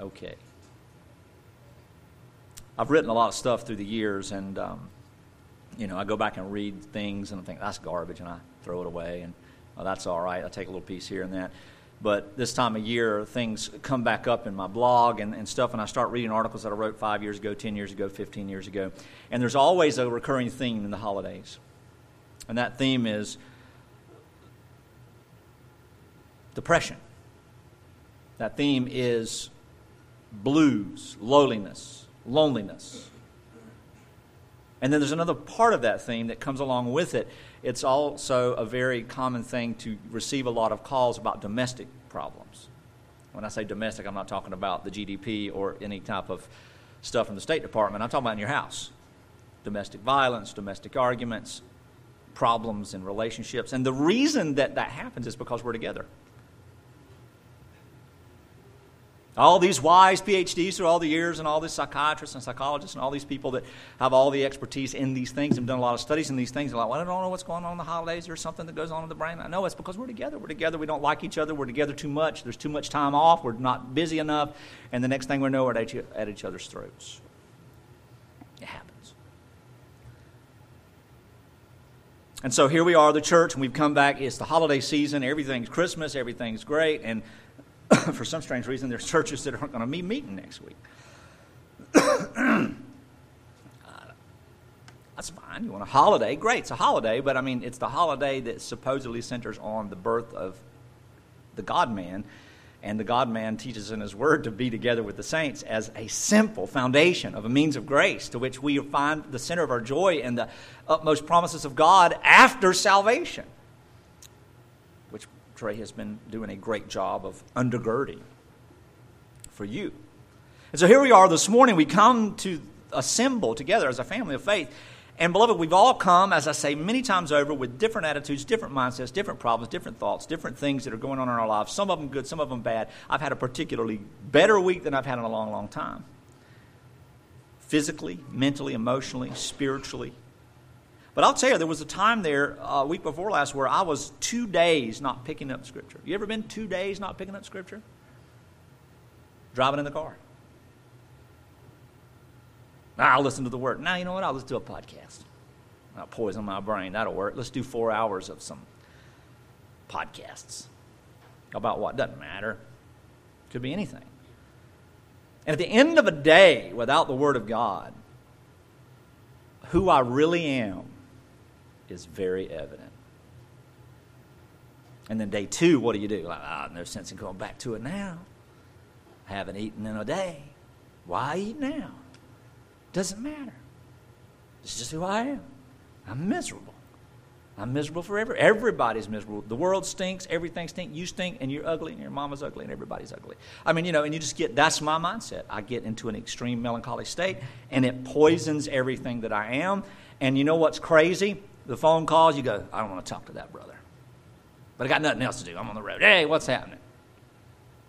okay. I've written a lot of stuff through the years, and um, you know, I go back and read things and I think that's garbage, and I throw it away, and oh, that's all right. I take a little piece here and that. But this time of year, things come back up in my blog and, and stuff, and I start reading articles that I wrote five years ago, 10 years ago, 15 years ago. And there's always a recurring theme in the holidays. And that theme is depression. That theme is blues, lowliness, loneliness. And then there's another part of that theme that comes along with it. It's also a very common thing to receive a lot of calls about domestic problems. When I say domestic, I'm not talking about the GDP or any type of stuff from the State Department. I'm talking about in your house domestic violence, domestic arguments, problems in relationships. And the reason that that happens is because we're together. All these wise PhDs through all the years, and all these psychiatrists and psychologists, and all these people that have all the expertise in these things and done a lot of studies in these things. Like, well, I don't know what's going on in the holidays. There's something that goes on in the brain. I know it's because we're together. We're together. We don't like each other. We're together too much. There's too much time off. We're not busy enough. And the next thing we know, we're at each, at each other's throats. It happens. And so here we are, the church, and we've come back. It's the holiday season. Everything's Christmas. Everything's great. And for some strange reason, there's churches that aren't going to be meeting next week. that's fine. You want a holiday? Great, it's a holiday, but I mean, it's the holiday that supposedly centers on the birth of the God man. And the God man teaches in his word to be together with the saints as a simple foundation of a means of grace to which we find the center of our joy and the utmost promises of God after salvation. Trey has been doing a great job of undergirding for you. And so here we are this morning. We come to assemble together as a family of faith. And beloved, we've all come, as I say many times over, with different attitudes, different mindsets, different problems, different thoughts, different things that are going on in our lives. Some of them good, some of them bad. I've had a particularly better week than I've had in a long, long time. Physically, mentally, emotionally, spiritually, but I'll tell you, there was a time there a uh, week before last where I was two days not picking up Scripture. You ever been two days not picking up Scripture? Driving in the car. Now I'll listen to the Word. Now, you know what? I'll just do a podcast. I'll poison my brain. That'll work. Let's do four hours of some podcasts. About what? Doesn't matter. Could be anything. And at the end of a day without the Word of God, who I really am is very evident. And then day two, what do you do? Like, ah, no sense in going back to it now. I haven't eaten in a day. Why eat now? Doesn't matter. It's just who I am. I'm miserable. I'm miserable forever. Everybody's miserable. The world stinks. Everything stinks. You stink, and you're ugly, and your mama's ugly, and everybody's ugly. I mean, you know, and you just get that's my mindset. I get into an extreme melancholy state, and it poisons everything that I am. And you know what's crazy? The phone calls, you go, I don't want to talk to that brother. But I got nothing else to do. I'm on the road. Hey, what's happening?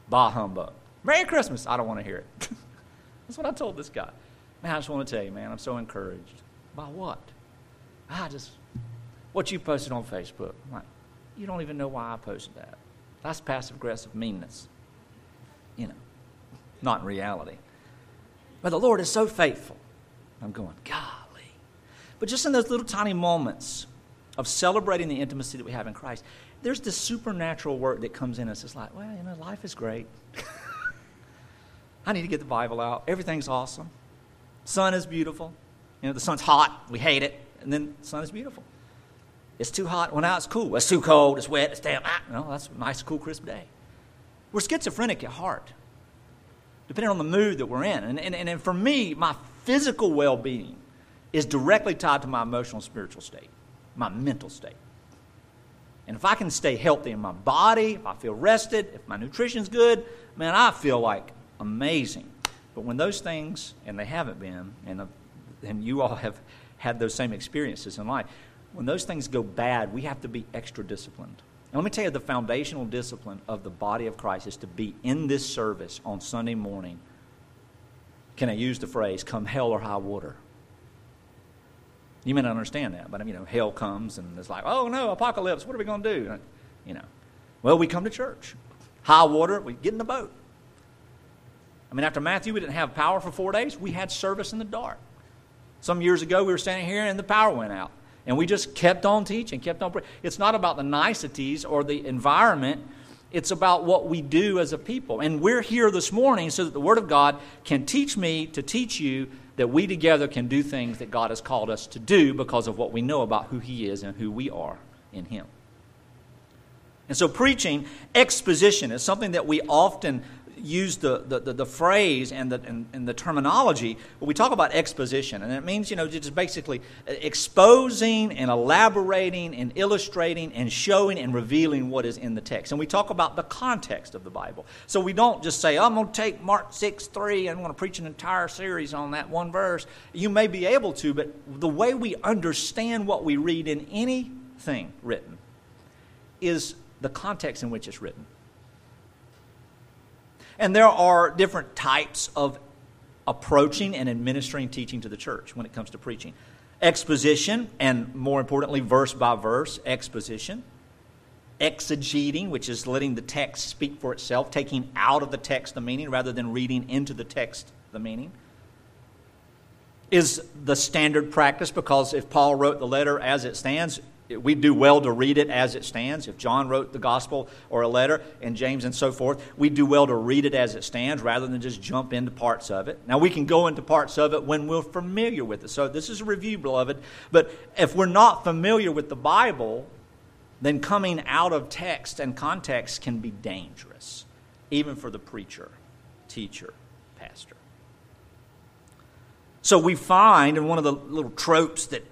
Bah humbug. Merry Christmas. I don't want to hear it. That's what I told this guy. Man, I just want to tell you, man, I'm so encouraged. By what? I just, what you posted on Facebook. I'm like, you don't even know why I posted that. That's passive aggressive meanness. You know, not in reality. But the Lord is so faithful. I'm going, God. But just in those little tiny moments of celebrating the intimacy that we have in Christ, there's this supernatural work that comes in us. It's like, well, you know, life is great. I need to get the Bible out. Everything's awesome. Sun is beautiful. You know, the sun's hot. We hate it. And then the sun is beautiful. It's too hot. Well, now it's cool. It's too cold. It's wet. It's damn. Ah, no, that's a nice, cool, crisp day. We're schizophrenic at heart, depending on the mood that we're in. And, and, and for me, my physical well being is directly tied to my emotional and spiritual state, my mental state. And if I can stay healthy in my body, if I feel rested, if my nutrition's good, man, I feel like amazing. But when those things, and they haven't been, and, uh, and you all have had those same experiences in life, when those things go bad, we have to be extra disciplined. And let me tell you, the foundational discipline of the body of Christ is to be in this service on Sunday morning. Can I use the phrase, come hell or high water? You may not understand that, but you know, hell comes and it's like, oh no, apocalypse, what are we going to do? You know, well, we come to church. High water, we get in the boat. I mean, after Matthew, we didn't have power for four days. We had service in the dark. Some years ago, we were standing here and the power went out. And we just kept on teaching, kept on praying. It's not about the niceties or the environment, it's about what we do as a people. And we're here this morning so that the Word of God can teach me to teach you that we together can do things that God has called us to do because of what we know about who He is and who we are in Him. And so, preaching, exposition, is something that we often use the, the, the, the phrase and the, and, and, the terminology, but we talk about exposition. And it means, you know, just basically exposing and elaborating and illustrating and showing and revealing what is in the text. And we talk about the context of the Bible. So we don't just say, I'm going to take Mark 6 3 and I'm going to preach an entire series on that one verse. You may be able to, but the way we understand what we read in anything written is the context in which it's written. And there are different types of approaching and administering teaching to the church when it comes to preaching exposition, and more importantly, verse by verse exposition. Exegeting, which is letting the text speak for itself, taking out of the text the meaning rather than reading into the text the meaning, is the standard practice because if Paul wrote the letter as it stands, we do well to read it as it stands. If John wrote the gospel or a letter, and James and so forth, we do well to read it as it stands rather than just jump into parts of it. Now, we can go into parts of it when we're familiar with it. So, this is a review, beloved. But if we're not familiar with the Bible, then coming out of text and context can be dangerous, even for the preacher, teacher, pastor. So, we find in one of the little tropes that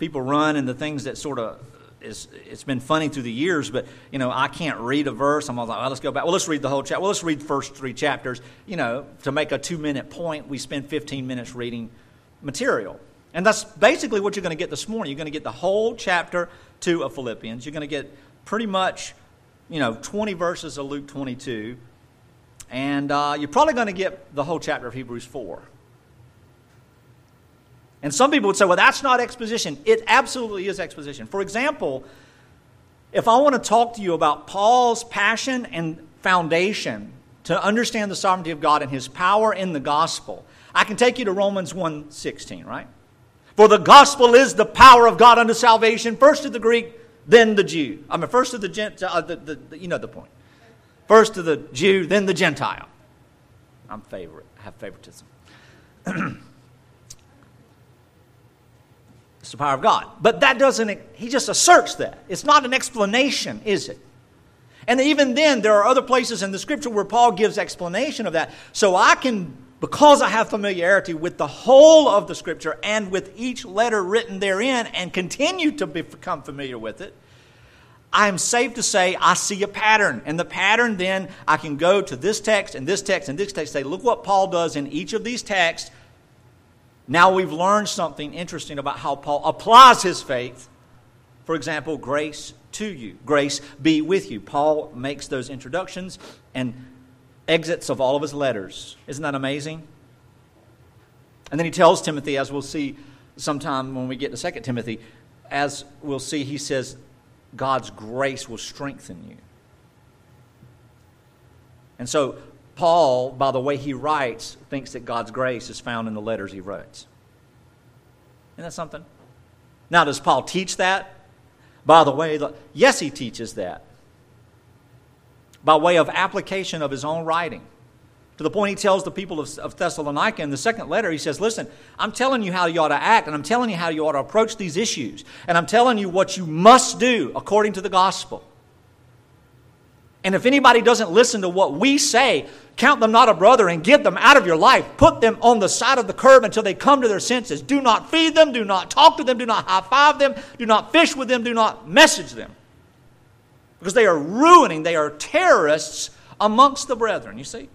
people run and the things that sort of is it's been funny through the years, but you know I can't read a verse. I'm like, well, let's go back. Well, let's read the whole chapter. Well, let's read the first three chapters. You know, to make a two minute point, we spend 15 minutes reading material, and that's basically what you're going to get this morning. You're going to get the whole chapter two of Philippians. You're going to get pretty much, you know, 20 verses of Luke 22, and uh, you're probably going to get the whole chapter of Hebrews 4. And some people would say, well, that's not exposition. It absolutely is exposition. For example, if I want to talk to you about Paul's passion and foundation to understand the sovereignty of God and his power in the gospel, I can take you to Romans 1:16, right? For the gospel is the power of God unto salvation, first to the Greek, then the Jew. I mean, first to the Gentile, uh, the, the, the, you know the point. First to the Jew, then the Gentile. I'm favorite, I have favoritism. It's the power of God. But that doesn't, he just asserts that. It's not an explanation, is it? And even then, there are other places in the scripture where Paul gives explanation of that. So I can, because I have familiarity with the whole of the scripture and with each letter written therein and continue to become familiar with it, I am safe to say I see a pattern. And the pattern then, I can go to this text and this text and this text, say, look what Paul does in each of these texts now we've learned something interesting about how Paul applies his faith. For example, grace to you, grace be with you. Paul makes those introductions and exits of all of his letters. Isn't that amazing? And then he tells Timothy, as we'll see sometime when we get to 2 Timothy, as we'll see, he says, God's grace will strengthen you. And so Paul, by the way he writes, thinks that God's grace is found in the letters he writes. Isn't that something? Now, does Paul teach that? By the way, yes, he teaches that. By way of application of his own writing. To the point he tells the people of, Thessalonica in the second letter, he says, Listen, I'm telling you how you ought to act, and I'm telling you how you ought to approach these issues, and I'm telling you what you must do according to the gospel. And if anybody doesn't listen to what we say, count them not a brother and get them out of your life. Put them on the side of the curb until they come to their senses. Do not feed them, do not talk to them, do not high five them, do not fish with them, do not message them. Because they are ruining, they are terrorists amongst the brethren, you see?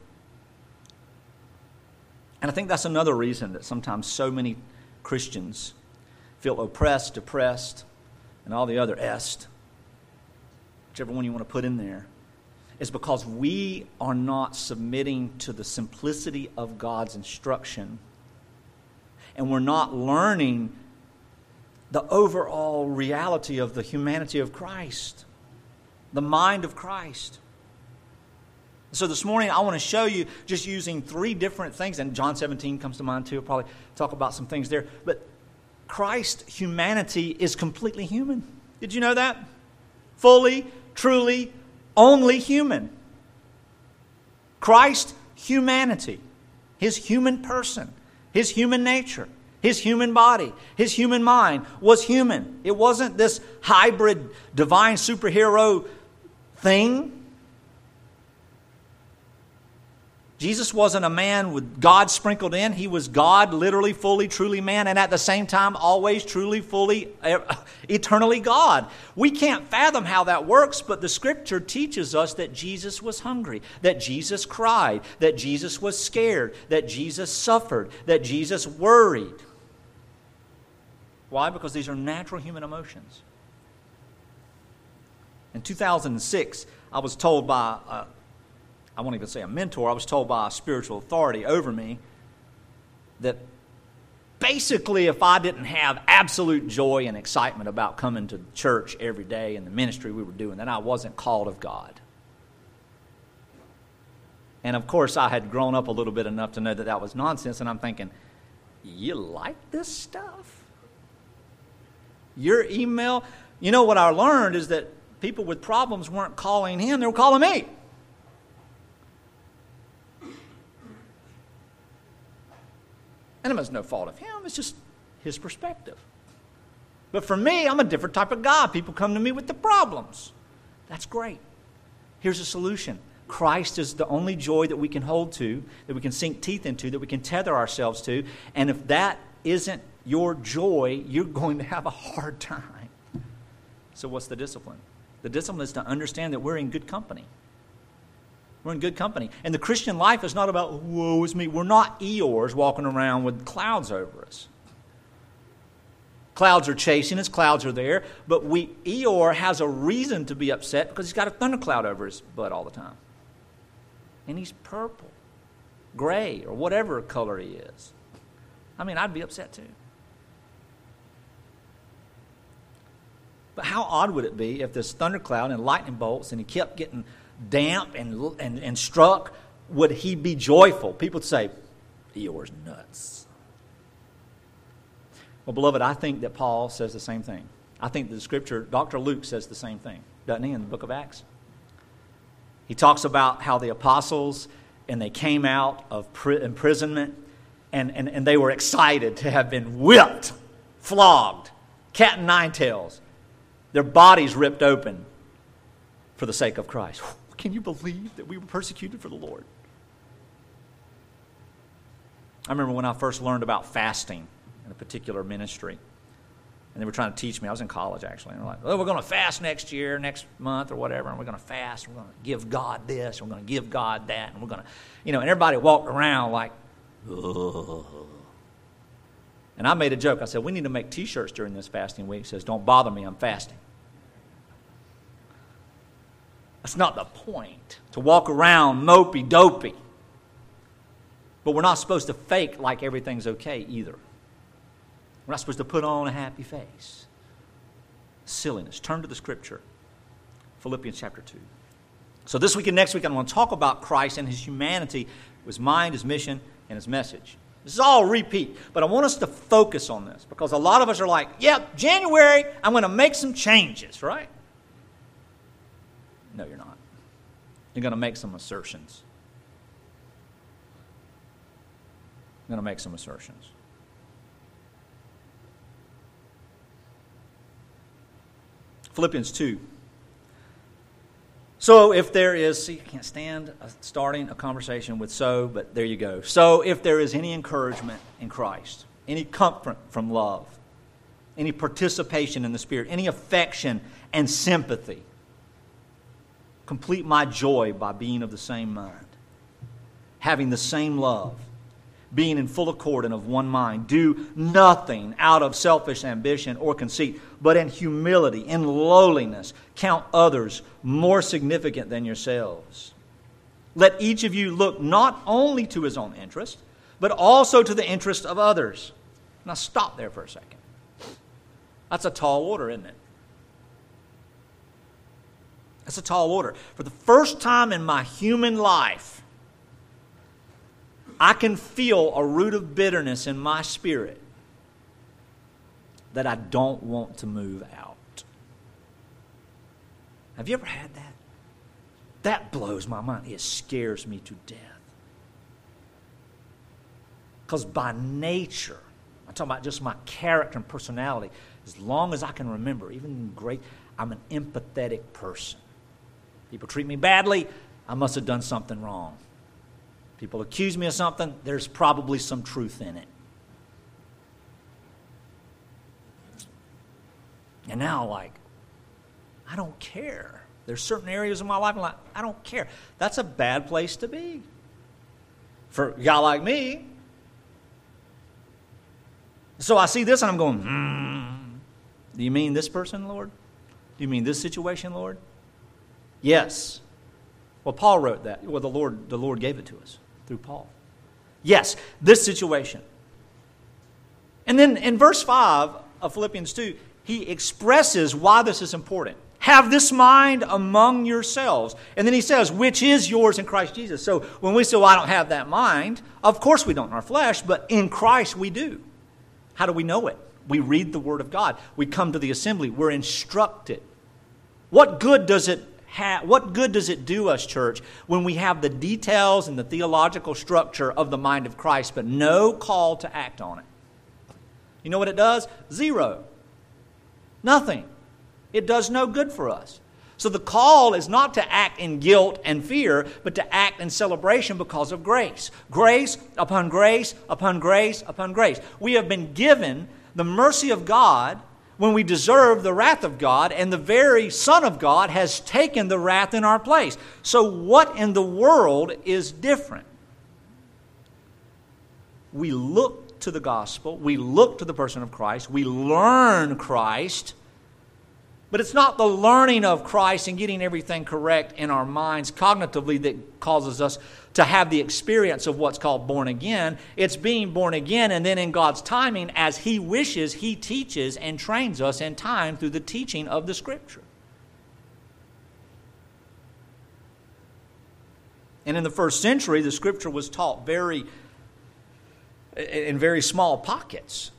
And I think that's another reason that sometimes so many Christians feel oppressed, depressed, and all the other est, whichever one you want to put in there is because we are not submitting to the simplicity of God's instruction. And we're not learning the overall reality of the humanity of Christ, the mind of Christ. So this morning, I want to show you just using three different things, and John 17 comes to mind too. I'll probably talk about some things there. But Christ's humanity is completely human. Did you know that? Fully, truly, only human. Christ humanity, his human person, his human nature, his human body, his human mind was human. It wasn't this hybrid divine superhero thing. Jesus wasn't a man with God sprinkled in. He was God, literally, fully, truly man, and at the same time, always, truly, fully, eternally God. We can't fathom how that works, but the scripture teaches us that Jesus was hungry, that Jesus cried, that Jesus was scared, that Jesus suffered, that Jesus worried. Why? Because these are natural human emotions. In 2006, I was told by uh, I won't even say a mentor, I was told by a spiritual authority over me that basically, if I didn't have absolute joy and excitement about coming to church every day and the ministry we were doing, then I wasn't called of God. And of course, I had grown up a little bit enough to know that that was nonsense, and I'm thinking, you like this stuff? Your email? You know what I learned is that people with problems weren't calling him, they were calling me. And it was no fault of him, it's just his perspective. But for me, I'm a different type of guy. People come to me with the problems. That's great. Here's a solution Christ is the only joy that we can hold to, that we can sink teeth into, that we can tether ourselves to. And if that isn't your joy, you're going to have a hard time. So, what's the discipline? The discipline is to understand that we're in good company. We're in good company. And the Christian life is not about, woe is me. We're not Eeyores walking around with clouds over us. Clouds are chasing us, clouds are there, but we Eeyore has a reason to be upset because he's got a thundercloud over his butt all the time. And he's purple, gray, or whatever color he is. I mean, I'd be upset too. But how odd would it be if this thundercloud and lightning bolts and he kept getting damp and, and, and struck, would he be joyful? People would say, Eeyore's nuts. Well, beloved, I think that Paul says the same thing. I think the scripture, Dr. Luke says the same thing, doesn't he, in the book of Acts? He talks about how the apostles and they came out of imprisonment and, and, and they were excited to have been whipped, flogged, cat and nine tails, their bodies ripped open for the sake of Christ. Can you believe that we were persecuted for the Lord? I remember when I first learned about fasting in a particular ministry. And they were trying to teach me. I was in college actually. And they're like, "Oh, we're going to fast next year, next month, or whatever. And we're going to fast. We're going to give God this. We're going to give God that. And we're going to, you know." And everybody walked around like, Ugh. And I made a joke. I said, "We need to make T-shirts during this fasting week." It says, "Don't bother me. I'm fasting." That's not the point. To walk around mopey dopey. But we're not supposed to fake like everything's okay either. We're not supposed to put on a happy face. Silliness. Turn to the scripture. Philippians chapter 2. So this week and next week, I'm going to talk about Christ and his humanity, his mind, his mission, and his message. This is all repeat, but I want us to focus on this because a lot of us are like, yep, January, I'm going to make some changes, right? No, you're not. You're going to make some assertions. You're going to make some assertions. Philippians 2. So if there is, see, I can't stand starting a conversation with so, but there you go. So if there is any encouragement in Christ, any comfort from love, any participation in the Spirit, any affection and sympathy, complete my joy by being of the same mind, having the same love, being in full accord and of one mind. Do nothing out of selfish ambition or conceit, but in humility, in lowliness, count others more significant than yourselves. Let each of you look not only to his own interest, but also to the interest of others. Now, stop there for a second. That's a tall order, isn't it? That's a tall order. For the first time in my human life, I can feel a root of bitterness in my spirit that I don't want to move out. Have you ever had that? That blows my mind. It scares me to death. Because by nature, I'm talking about just my character and personality, as long as I can remember, even great, I'm an empathetic person. People treat me badly, I must have done something wrong. People accuse me of something, there's probably some truth in it. And now, like, I don't care. There's certain areas of my life I'm like, I don't care. That's a bad place to be. For a guy like me. So I see this and I'm going, hmm. Do you mean this person, Lord? Do you mean this situation, Lord? Yes. Well, Paul wrote that. Well, the Lord, the Lord gave it to us through Paul. Yes, this situation. And then in verse 5 of Philippians 2, he expresses why this is important. Have this mind among yourselves. And then he says, which is yours in Christ Jesus. So when we say, well, I don't have that mind, of course we don't in our flesh, but in Christ we do. How do we know it? We read the Word of God. We come to the assembly. We're instructed. What good does it ha- what good does it do us, church, when we have the details and the theological structure of the mind of Christ, but no call to act on it? You know what it does? Zero. Nothing. It does no good for us. So the call is not to act in guilt and fear, but to act in celebration because of grace. Grace upon grace upon grace upon grace. We have been given the mercy of God when we deserve the wrath of God, and the very Son of God has taken the wrath in our place. So, what in the world is different? We look to the gospel, we look to the person of Christ, we learn Christ. But it's not the learning of Christ and getting everything correct in our minds cognitively that causes us to have the experience of what's called born again. It's being born again, and then in God's timing, as He wishes, He teaches and trains us in time through the teaching of the Scripture. And in the first century, the Scripture was taught very in very small pockets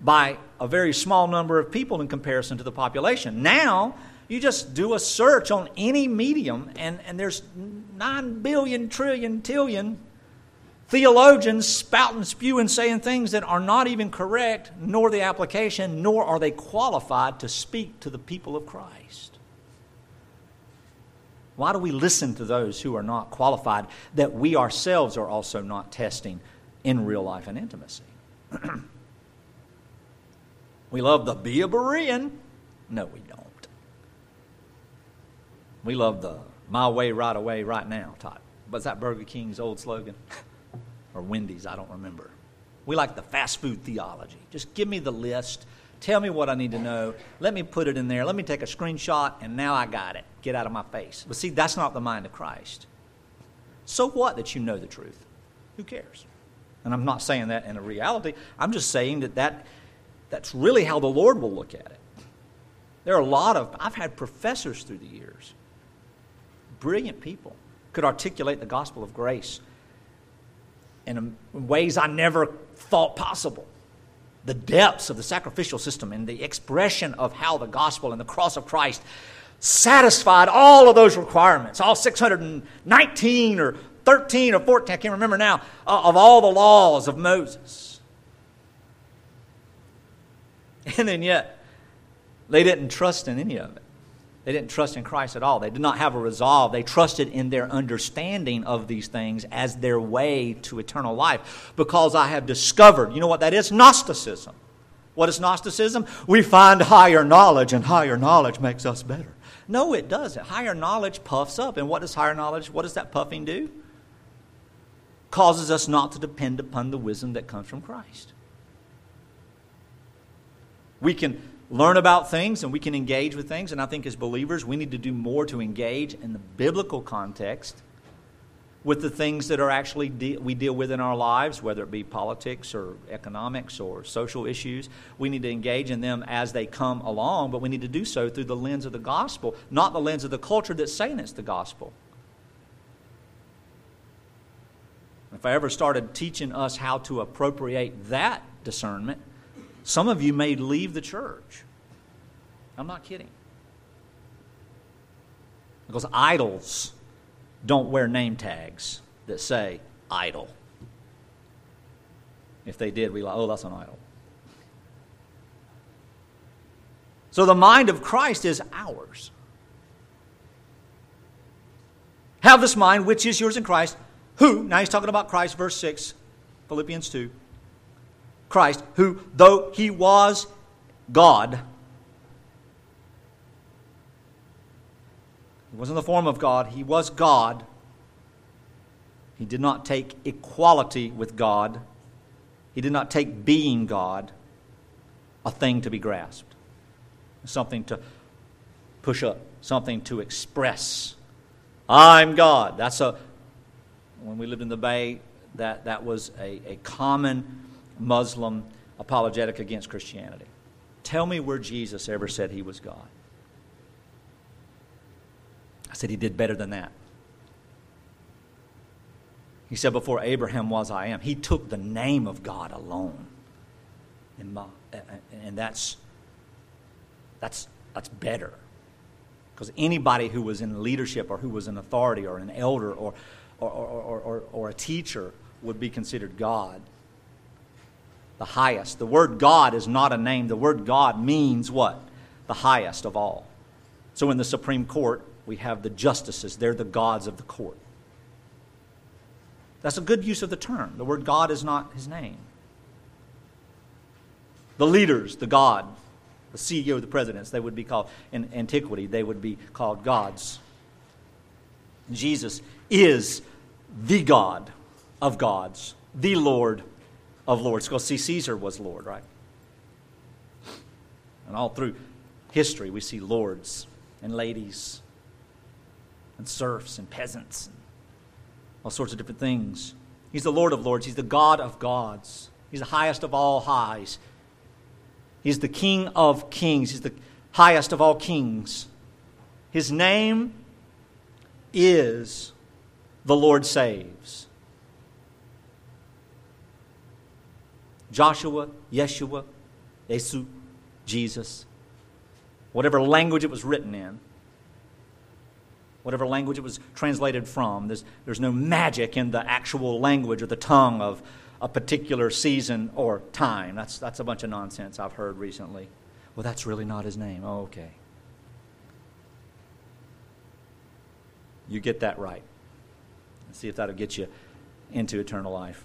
by a very small number of people in comparison to the population. Now, you just do a search on any medium, and, and there's 9 billion, trillion, tillion theologians spouting, spewing, saying things that are not even correct, nor the application, nor are they qualified to speak to the people of Christ. Why do we listen to those who are not qualified that we ourselves are also not testing in real life and intimacy? we love the be a Berean. No, we. We love the my way, right away, right now type. Was that Burger King's old slogan? or Wendy's, I don't remember. We like the fast food theology. Just give me the list. Tell me what I need to know. Let me put it in there. Let me take a screenshot, and now I got it. Get out of my face. But see, that's not the mind of Christ. So what that you know the truth? Who cares? And I'm not saying that in a reality. I'm just saying that, that that's really how the Lord will look at it. There are a lot of, I've had professors through the years brilliant people, could articulate the gospel of grace in ways I never thought possible. The depths of the sacrificial system and the expression of how the gospel and the cross of Christ satisfied all of those requirements, all 619 or 13 or 14, I can't remember now, uh, of all the laws of Moses. And then yet, they didn't trust in any of it. They didn't trust in Christ at all. They did not have a resolve. They trusted in their understanding of these things as their way to eternal life. Because I have discovered, you know what that is? Gnosticism. What is Gnosticism? We find higher knowledge, and higher knowledge makes us better. No, it doesn't. Higher knowledge puffs up. And what does higher knowledge, what does that puffing do? Causes us not to depend upon the wisdom that comes from Christ. We can learn about things and we can engage with things. And I think as believers, we need to do more to engage in the biblical context with the things that are actually de- we deal with in our lives, whether it be politics or economics or social issues. We need to engage in them as they come along, but we need to do so through the lens of the gospel, not the lens of the culture that's saying it's the gospel. If I ever started teaching us how to appropriate that discernment, some of you may leave the church. I'm not kidding. Because idols don't wear name tags that say idol. If they did, we'd be like, oh, that's an idol. So the mind of Christ is ours. Have this mind which is yours in Christ, who, now he's talking about Christ, verse 6, Philippians 2. Christ, who, though he was God, He was in the form of God. He was God. He did not take equality with God. He did not take being God a thing to be grasped, something to push up, something to express. I'm God. That's a, when we lived in the Bay, that, that was a, a common Muslim apologetic against Christianity. Tell me where Jesus ever said he was God. I said, He did better than that. He said, Before Abraham was, I am. He took the name of God alone. And, my, and that's, that's, that's better. Because anybody who was in leadership or who was an authority or an elder or, or, or, or, or a teacher would be considered God. The highest. The word God is not a name. The word God means what? The highest of all. So in the Supreme Court, we have the justices. They're the gods of the court. That's a good use of the term. The word God is not his name. The leaders, the God, the CEO, the presidents, they would be called, in antiquity, they would be called gods. Jesus is the God of gods, the Lord of lords. Because see, Caesar was Lord, right? And all through history, we see lords and ladies and serfs and peasants and all sorts of different things. He's the Lord of lords, He's the God of gods, He's the highest of all highs. He's the King of kings, He's the highest of all kings. His name is the Lord saves. Joshua, Yeshua, Yesu, Jesus, whatever language it was written in whatever language it was translated from. There's, there's no magic in the actual language or the tongue of a particular season or time. That's, that's a bunch of nonsense I've heard recently. Well, that's really not his name. Oh, okay. You get that right. See if that'll get you into eternal life.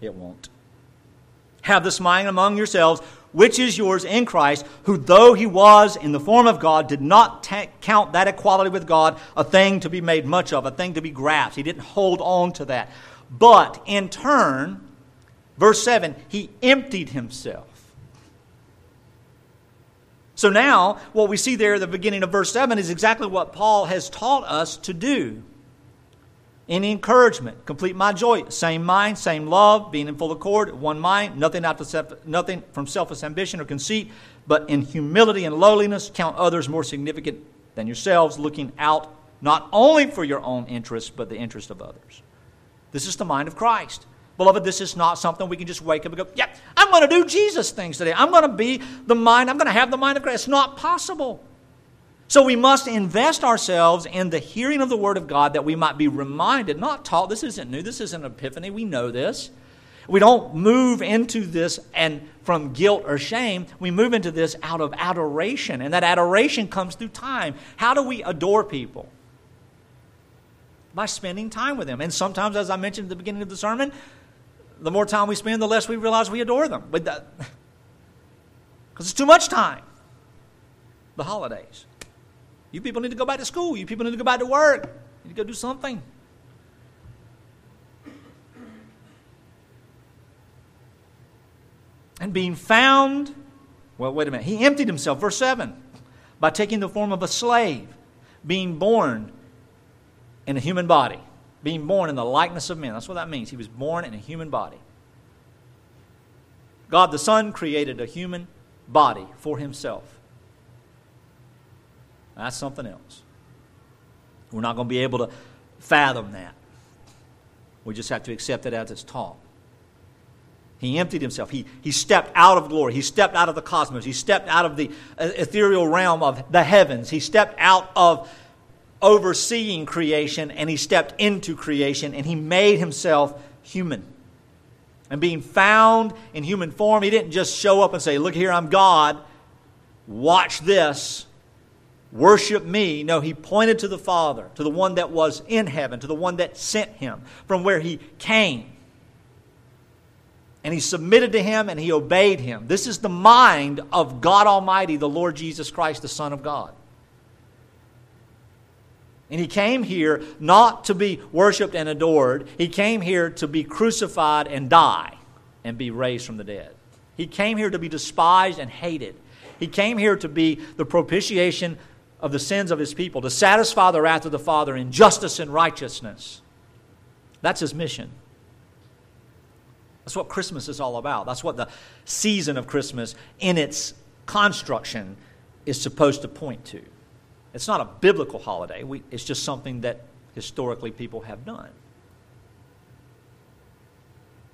It won't. Have this mind among yourselves, which is yours in Christ, who, though he was in the form of God, did not count that equality with God a thing to be made much of, a thing to be grasped. He didn't hold on to that. But in turn, verse 7, he emptied himself. So now, what we see there at the beginning of verse 7 is exactly what Paul has taught us to do. Any encouragement, complete my joy, same mind, same love, being in full accord, one mind, nothing, out self, nothing from selfish ambition or conceit, but in humility and lowliness, count others more significant than yourselves, looking out not only for your own interests, but the interest of others. This is the mind of Christ. Beloved, this is not something we can just wake up and go, yeah, I'm going to do Jesus things today. I'm going to be the mind, I'm going to have the mind of Christ. It's not possible. So we must invest ourselves in the hearing of the Word of God that we might be reminded, not taught. This isn't new. This isn't an epiphany. We know this. We don't move into this and from guilt or shame. We move into this out of adoration. And that adoration comes through time. How do we adore people? By spending time with them. And sometimes, as I mentioned at the beginning of the sermon, the more time we spend, the less we realize we adore them. Because it's too much time. The holidays. You people need to go back to school. You people need to go back to work. You need to go do something. And being found, well, wait a minute. He emptied himself, verse 7, by taking the form of a slave, being born in a human body, being born in the likeness of men. That's what that means. He was born in a human body. God the Son created a human body for himself. That's something else. We're not going to be able to fathom that. We just have to accept it as it's taught. He emptied himself. He, he stepped out of glory. He stepped out of the cosmos. He stepped out of the uh, ethereal realm of the heavens. He stepped out of overseeing creation and he stepped into creation and he made himself human. And being found in human form, he didn't just show up and say, Look here, I'm God. Watch this. Worship me. No, he pointed to the Father, to the one that was in heaven, to the one that sent him, from where he came and he submitted to him and he obeyed him. This is the mind of God Almighty, the Lord Jesus Christ, the Son of God. And he came here not to be worshiped and adored, he came here to be crucified and die and be raised from the dead. He came here to be despised and hated. He came here to be the propitiation of the sins of his people, to satisfy the wrath of the Father in justice and righteousness. That's his mission. That's what Christmas is all about. That's what the season of Christmas, in its construction, is supposed to point to. It's not a biblical holiday, we, it's just something that historically people have done.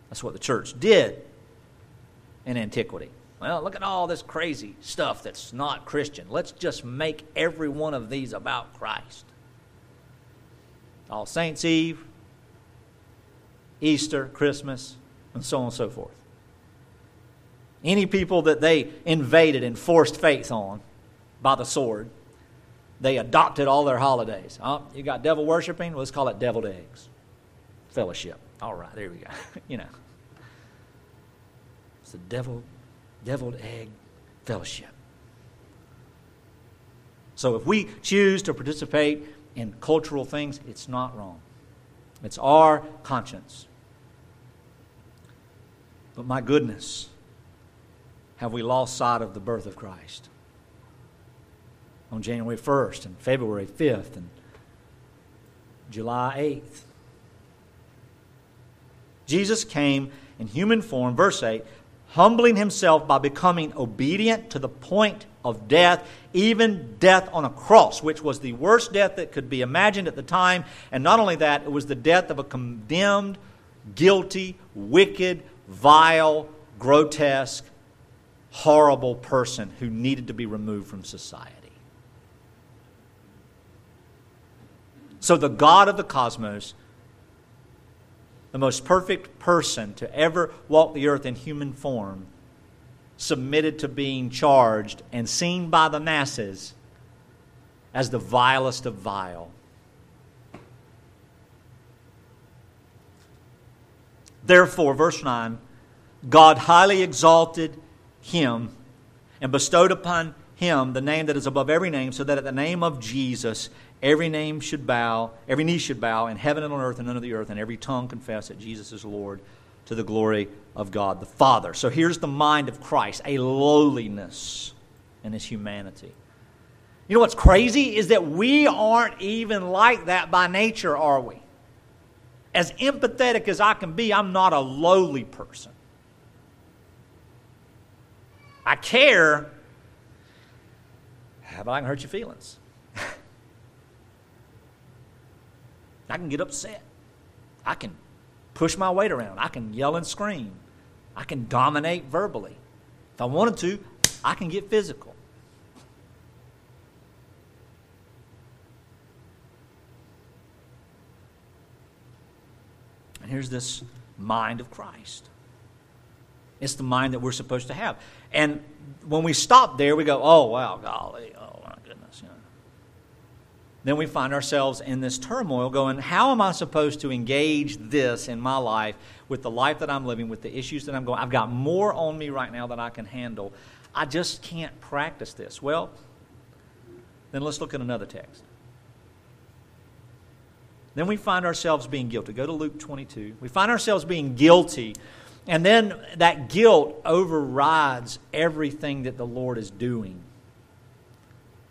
That's what the church did in antiquity. Well, look at all this crazy stuff that's not Christian. Let's just make every one of these about Christ. All Saints' Eve, Easter, Christmas, and so on and so forth. Any people that they invaded and forced faith on by the sword, they adopted all their holidays. Oh, you got devil worshiping? Let's call it deviled eggs. Fellowship. All right, there we go. you know. It's the devil, deviled egg fellowship. So if we choose to participate in cultural things, it's not wrong. It's our conscience. But my goodness, have we lost sight of the birth of Christ? On January 1st and February 5th and July 8th. Jesus came in human form, verse 8, humbling himself by becoming obedient to the point of death, even death on a cross, which was the worst death that could be imagined at the time. And not only that, it was the death of a condemned, guilty, wicked, vile, grotesque, horrible person who needed to be removed from society. So, the God of the cosmos, the most perfect person to ever walk the earth in human form, submitted to being charged and seen by the masses as the vilest of vile. Therefore, verse 9, God highly exalted him and bestowed upon him the name that is above every name, so that at the name of Jesus every name should bow, every knee should bow in heaven and on earth and under the earth, and every tongue confess that Jesus is Lord to the glory of God the Father. So here's the mind of Christ a lowliness in his humanity. You know what's crazy is that we aren't even like that by nature, are we? as empathetic as I can be, I'm not a lowly person. I care, but I can hurt your feelings. I can get upset. I can push my weight around. I can yell and scream. I can dominate verbally. If I wanted to, I can get physical. And here's this mind of Christ. It's the mind that we're supposed to have. And when we stop there, we go, oh, wow, golly, oh, my goodness. You know. Then we find ourselves in this turmoil going, how am I supposed to engage this in my life with the life that I'm living, with the issues that I'm going? I've got more on me right now than I can handle. I just can't practice this. Well, then let's look at another text. Then we find ourselves being guilty. Go to Luke 22. We find ourselves being guilty, and then that guilt overrides everything that the Lord is doing.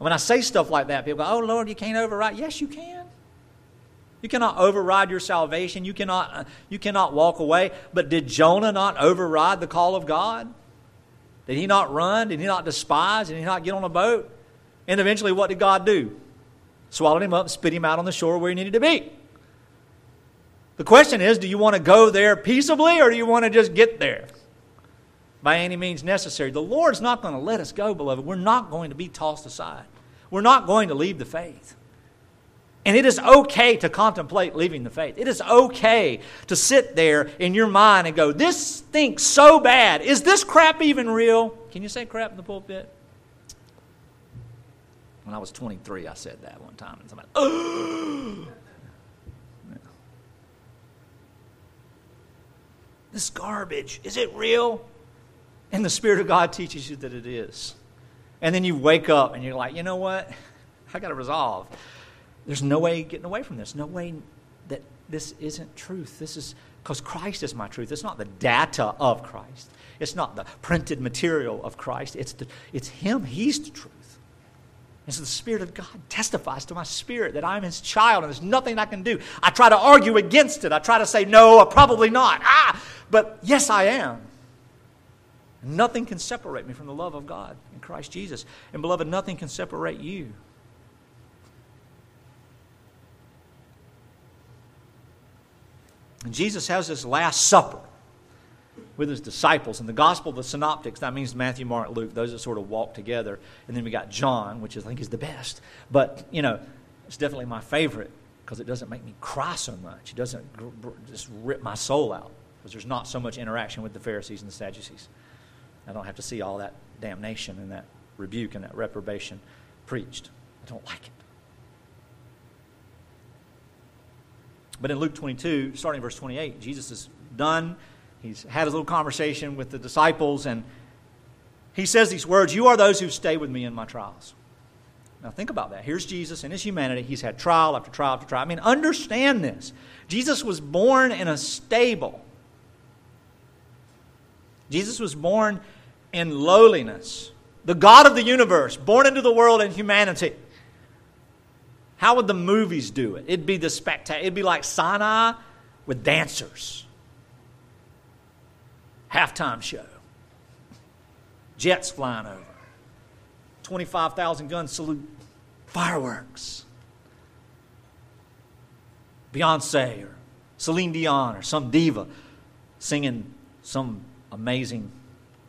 When I say stuff like that, people go, Oh, Lord, you can't override. Yes, you can. You cannot override your salvation. You cannot, uh, you cannot walk away. But did Jonah not override the call of God? Did he not run? Did he not despise? Did he not get on a boat? And eventually, what did God do? Swallowed him up, spit him out on the shore where he needed to be. The question is do you want to go there peaceably or do you want to just get there by any means necessary? The Lord's not going to let us go, beloved. We're not going to be tossed aside, we're not going to leave the faith. And it is okay to contemplate leaving the faith. It is okay to sit there in your mind and go, This stinks so bad. Is this crap even real? Can you say crap in the pulpit? When I was 23, I said that one time. And somebody, oh! This garbage, is it real? And the Spirit of God teaches you that it is. And then you wake up and you're like, you know what? I got to resolve. There's no way getting away from this. No way that this isn't truth. This is because Christ is my truth. It's not the data of Christ. It's not the printed material of Christ. It's, the, it's Him. He's the truth. And so the Spirit of God testifies to my spirit that I'm His child and there's nothing I can do. I try to argue against it. I try to say, no, probably not. Ah, but yes, I am. Nothing can separate me from the love of God in Christ Jesus. And beloved, nothing can separate you. And Jesus has this Last Supper with his disciples. In the Gospel of the Synoptics, that means Matthew, Mark, Luke, those that sort of walk together. And then we got John, which I think is the best. But, you know, it's definitely my favorite because it doesn't make me cry so much. It doesn't just rip my soul out because there's not so much interaction with the Pharisees and the Sadducees. I don't have to see all that damnation and that rebuke and that reprobation preached. I don't like it. But in Luke 22, starting in verse 28, Jesus is done he's had his little conversation with the disciples, and he says these words You are those who stay with me in my trials. Now, think about that. Here's Jesus in his humanity. He's had trial after trial after trial. I mean, understand this. Jesus was born in a stable, Jesus was born in lowliness. The God of the universe, born into the world in humanity. How would the movies do it? It'd be the spectacular. It'd be like Sinai with dancers halftime show. Jets flying over. 25,000 gun salute. Fireworks. Beyonce or Celine Dion or some diva singing some amazing,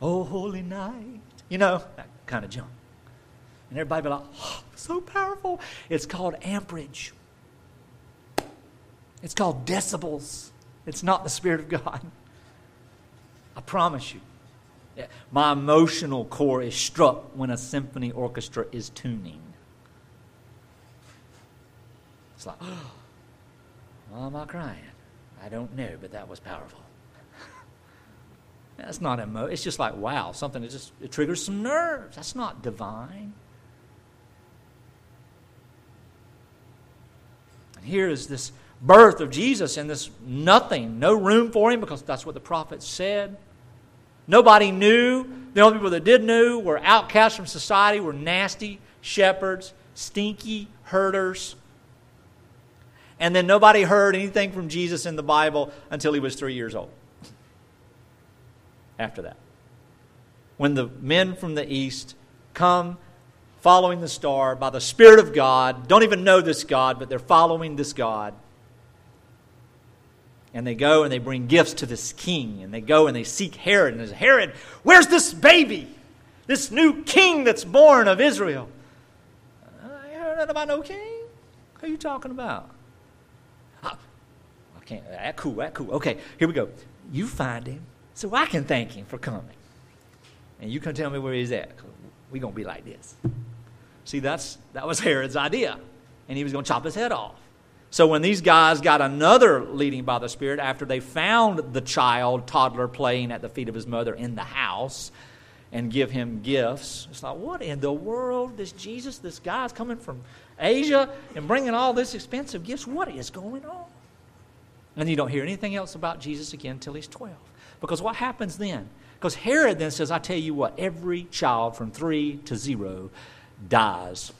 oh, holy night. You know, that kind of junk. And everybody be like, oh, so powerful. It's called amperage. It's called decibels. It's not the Spirit of God. I promise you. My emotional core is struck when a symphony orchestra is tuning. It's like, oh, why am I crying? I don't know, but that was powerful. That's not emo. It's just like, wow, something that just it triggers some nerves. That's not divine. And here is this birth of Jesus and this nothing, no room for him because that's what the prophets said. Nobody knew. The only people that did know were outcasts from society, were nasty shepherds, stinky herders. And then nobody heard anything from Jesus in the Bible until he was three years old. After that. When the men from the east come following the star by the Spirit of God, don't even know this God, but they're following this God and they go and they bring gifts to this king, and they go and they seek Herod. And Herod, where's this baby? This new king that's born of Israel. I heard nothing about no king. Who are you talking about? Ah, I can't. That cool. That cool. Okay, here we go. You find him so I can thank him for coming, and you can tell me where he's at. We're gonna be like this. See, that's that was Herod's idea, and he was gonna chop his head off. So when these guys got another leading by the Spirit after they found the child, toddler, playing at the feet of his mother in the house and give him gifts, it's like, what in the world? This Jesus, this guy's coming from Asia and bringing all this expensive gifts. What is going on? And you don't hear anything else about Jesus again until he's 12. Because what happens then? Because Herod then says, I tell you what, every child from three to zero dies.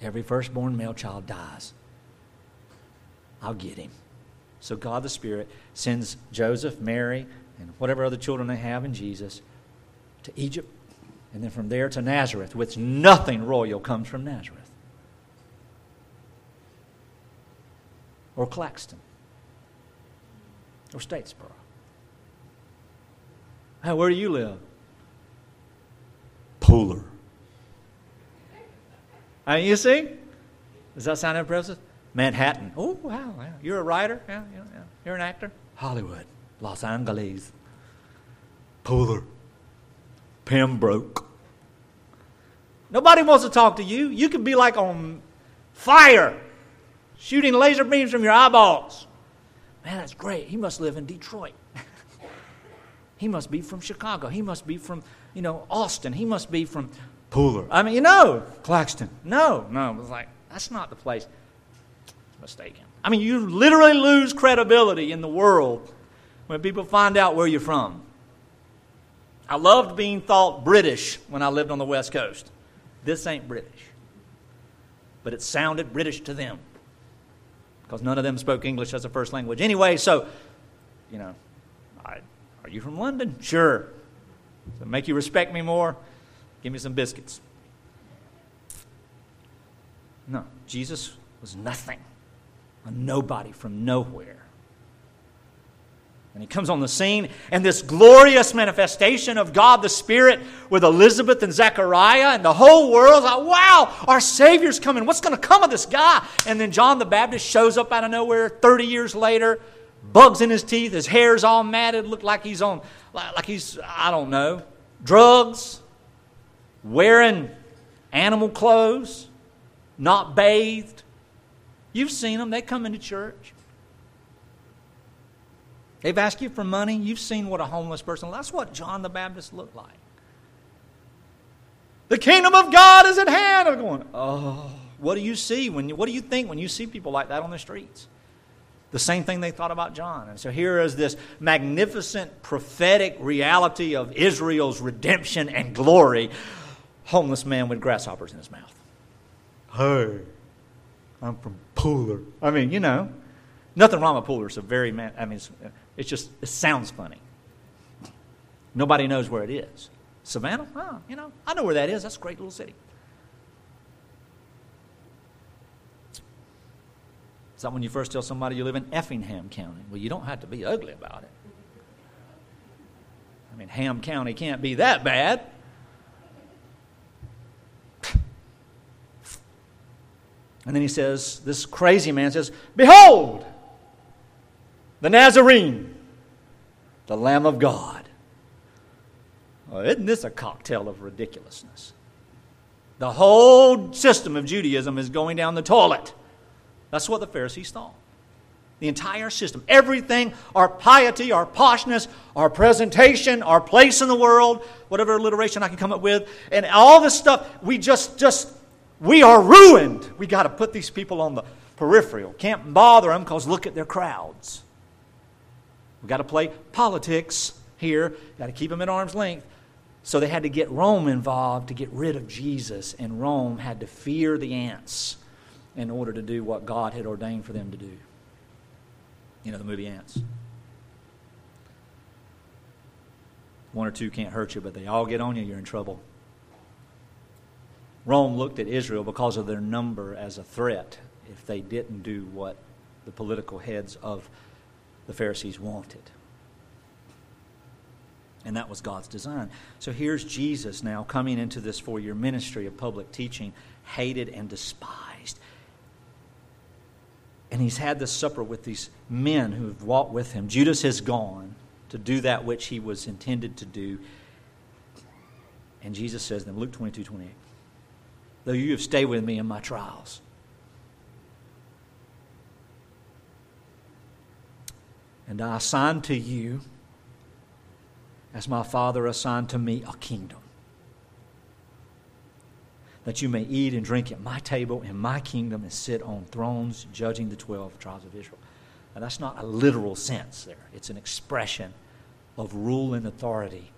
Every firstborn male child dies. I'll get him. So God the Spirit sends Joseph, Mary, and whatever other children they have in Jesus to Egypt, and then from there to Nazareth, which nothing royal comes from Nazareth. Or Claxton. Or Statesboro. Hey, where do you live? Pooler. I mean, you see? Does that sound impressive? Manhattan. Oh, wow. Yeah. You're a writer? Yeah, yeah, yeah. You're an actor? Hollywood. Los Angeles. Pooler. Pembroke. Nobody wants to talk to you. You can be like on fire, shooting laser beams from your eyeballs. Man, that's great. He must live in Detroit. He must be from Chicago. He must be from, you know, Austin. He must be from Pooler. I mean, you know, Claxton. No, no. It was like, that's not the place. Mistaken. I mean, you literally lose credibility in the world when people find out where you're from. I loved being thought British when I lived on the West Coast. This ain't British. But it sounded British to them because none of them spoke English as a first language. Anyway, so, you know, you from London? Sure. So make you respect me more? Give me some biscuits. No, Jesus was nothing, a nobody from nowhere. And he comes on the scene, and this glorious manifestation of God the Spirit with Elizabeth and Zechariah, and the whole world's like, wow, our Savior's coming. What's going to come of this guy? And then John the Baptist shows up out of nowhere 30 years later, bugs in his teeth, his hair's all matted, look like he's on, like he's, I don't know, drugs, wearing animal clothes, not bathed. You've seen them, they come into church. They've asked you for money. You've seen what a homeless person. That's what John the Baptist looked like. The kingdom of God is at hand. I'm going, oh, what do you see when what do you think when you see people like that on the streets? The same thing they thought about John. And so here is this magnificent prophetic reality of Israel's redemption and glory. Homeless man with grasshoppers in his mouth. Hey, I'm from Pooler. I mean, you know, nothing wrong with Pooler. It's a very, man, I mean, it's just, it sounds funny. Nobody knows where it is. Savannah? Oh, you know, I know where that is. That's a great little city. Is that when you first tell somebody you live in Effingham County? Well, you don't have to be ugly about it. I mean, Ham County can't be that bad. And then he says, this crazy man says, Behold, the Nazarene, the Lamb of God. Well, isn't this a cocktail of ridiculousness? The whole system of Judaism is going down the toilet. That's what the Pharisees thought. The entire system, everything, our piety, our poshness, our presentation, our place in the world, whatever alliteration I can come up with, and all this stuff, we just, just, we are ruined. We got to put these people on the peripheral. Can't bother them because look at their crowds. We've got to play politics here, got to keep them at arm's length. So they had to get Rome involved to get rid of Jesus, and Rome had to fear the ants in order to do what God had ordained for them to do. You know, the movie Ants. One or two can't hurt you, but they all get on you, you're in trouble. Rome looked at Israel because of their number as a threat if they didn't do what the political heads of the Pharisees wanted. And that was God's design. So here's Jesus now coming into this four year ministry of public teaching, hated and despised. And he's had this supper with these men who have walked with him. Judas has gone to do that which he was intended to do. And Jesus says to them, Luke 22 28, Though you have stayed with me in my trials, And I assign to you, as my Father assigned to me, a kingdom. That you may eat and drink at my table in my kingdom and sit on thrones judging the 12 tribes of Israel. Now, that's not a literal sense there, it's an expression of rule and authority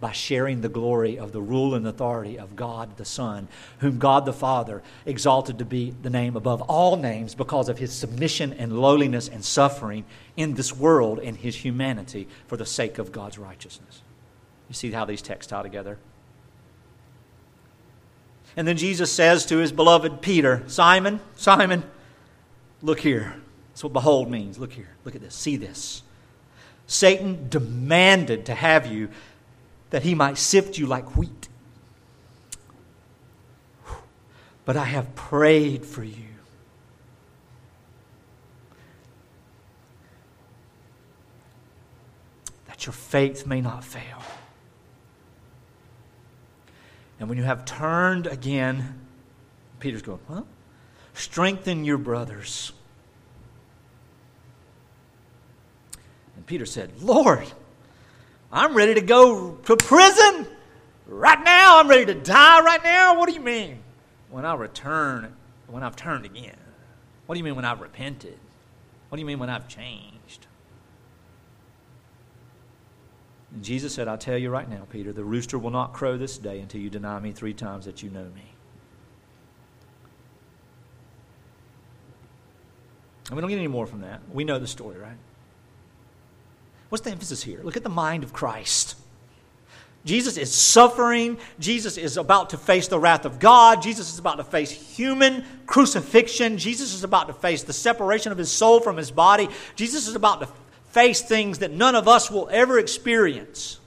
by sharing the glory of the rule and authority of God the Son, whom God the Father exalted to be the name above all names because of his submission and lowliness and suffering in this world and his humanity for the sake of God's righteousness. You see how these texts tie together? And then Jesus says to his beloved Peter, Simon, Simon, look here. That's what behold means. Look here. Look at this. See this. Satan demanded to have you that he might sift you like wheat. But I have prayed for you. That your faith may not fail. And when you have turned again, Peter's going, Well, strengthen your brothers. And Peter said, Lord, I'm ready to go to prison right now. I'm ready to die right now. What do you mean? When I return, when I've turned again. What do you mean when I've repented? What do you mean when I've changed? And Jesus said, I tell you right now, Peter, the rooster will not crow this day until you deny me three times that you know me. And we don't get any more from that. We know the story, right? What's the emphasis here? Look at the mind of Christ. Jesus is suffering. Jesus is about to face the wrath of God. Jesus is about to face human crucifixion. Jesus is about to face the separation of his soul from his body. Jesus is about to face things that none of us will ever experience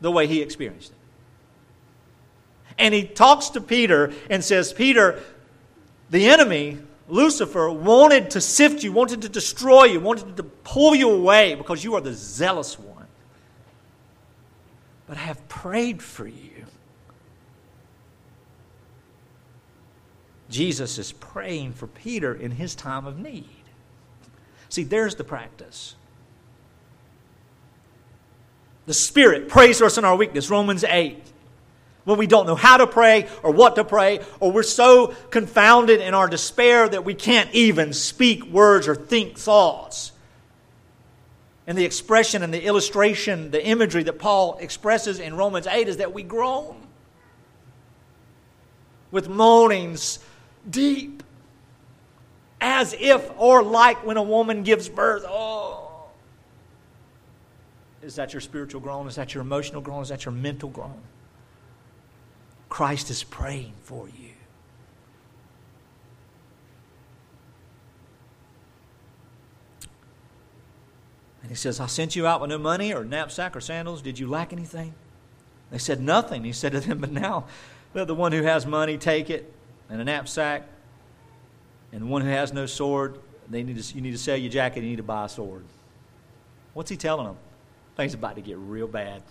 the way he experienced it. And he talks to Peter and says, Peter, the enemy Lucifer wanted to sift you, wanted to destroy you, wanted to pull you away because you are the zealous one. But I have prayed for you. Jesus is praying for Peter in his time of need. See, there's the practice. The Spirit prays for us in our weakness, Romans 8 when we don't know how to pray or what to pray, or we're so confounded in our despair that we can't even speak words or think thoughts. And the expression and the illustration, the imagery that Paul expresses in Romans 8 is that we groan with moanings deep, as if or like when a woman gives birth. Oh. Is that your spiritual groan? Is that your emotional groan? Is that your mental groan? Christ is praying for you. And he says, I sent you out with no money or knapsack or sandals. Did you lack anything? They said, Nothing. He said to them, But now let the one who has money take it and a knapsack, and one who has no sword, they need to, you need to sell your jacket, you need to buy a sword. What's he telling them? Things about to get real bad.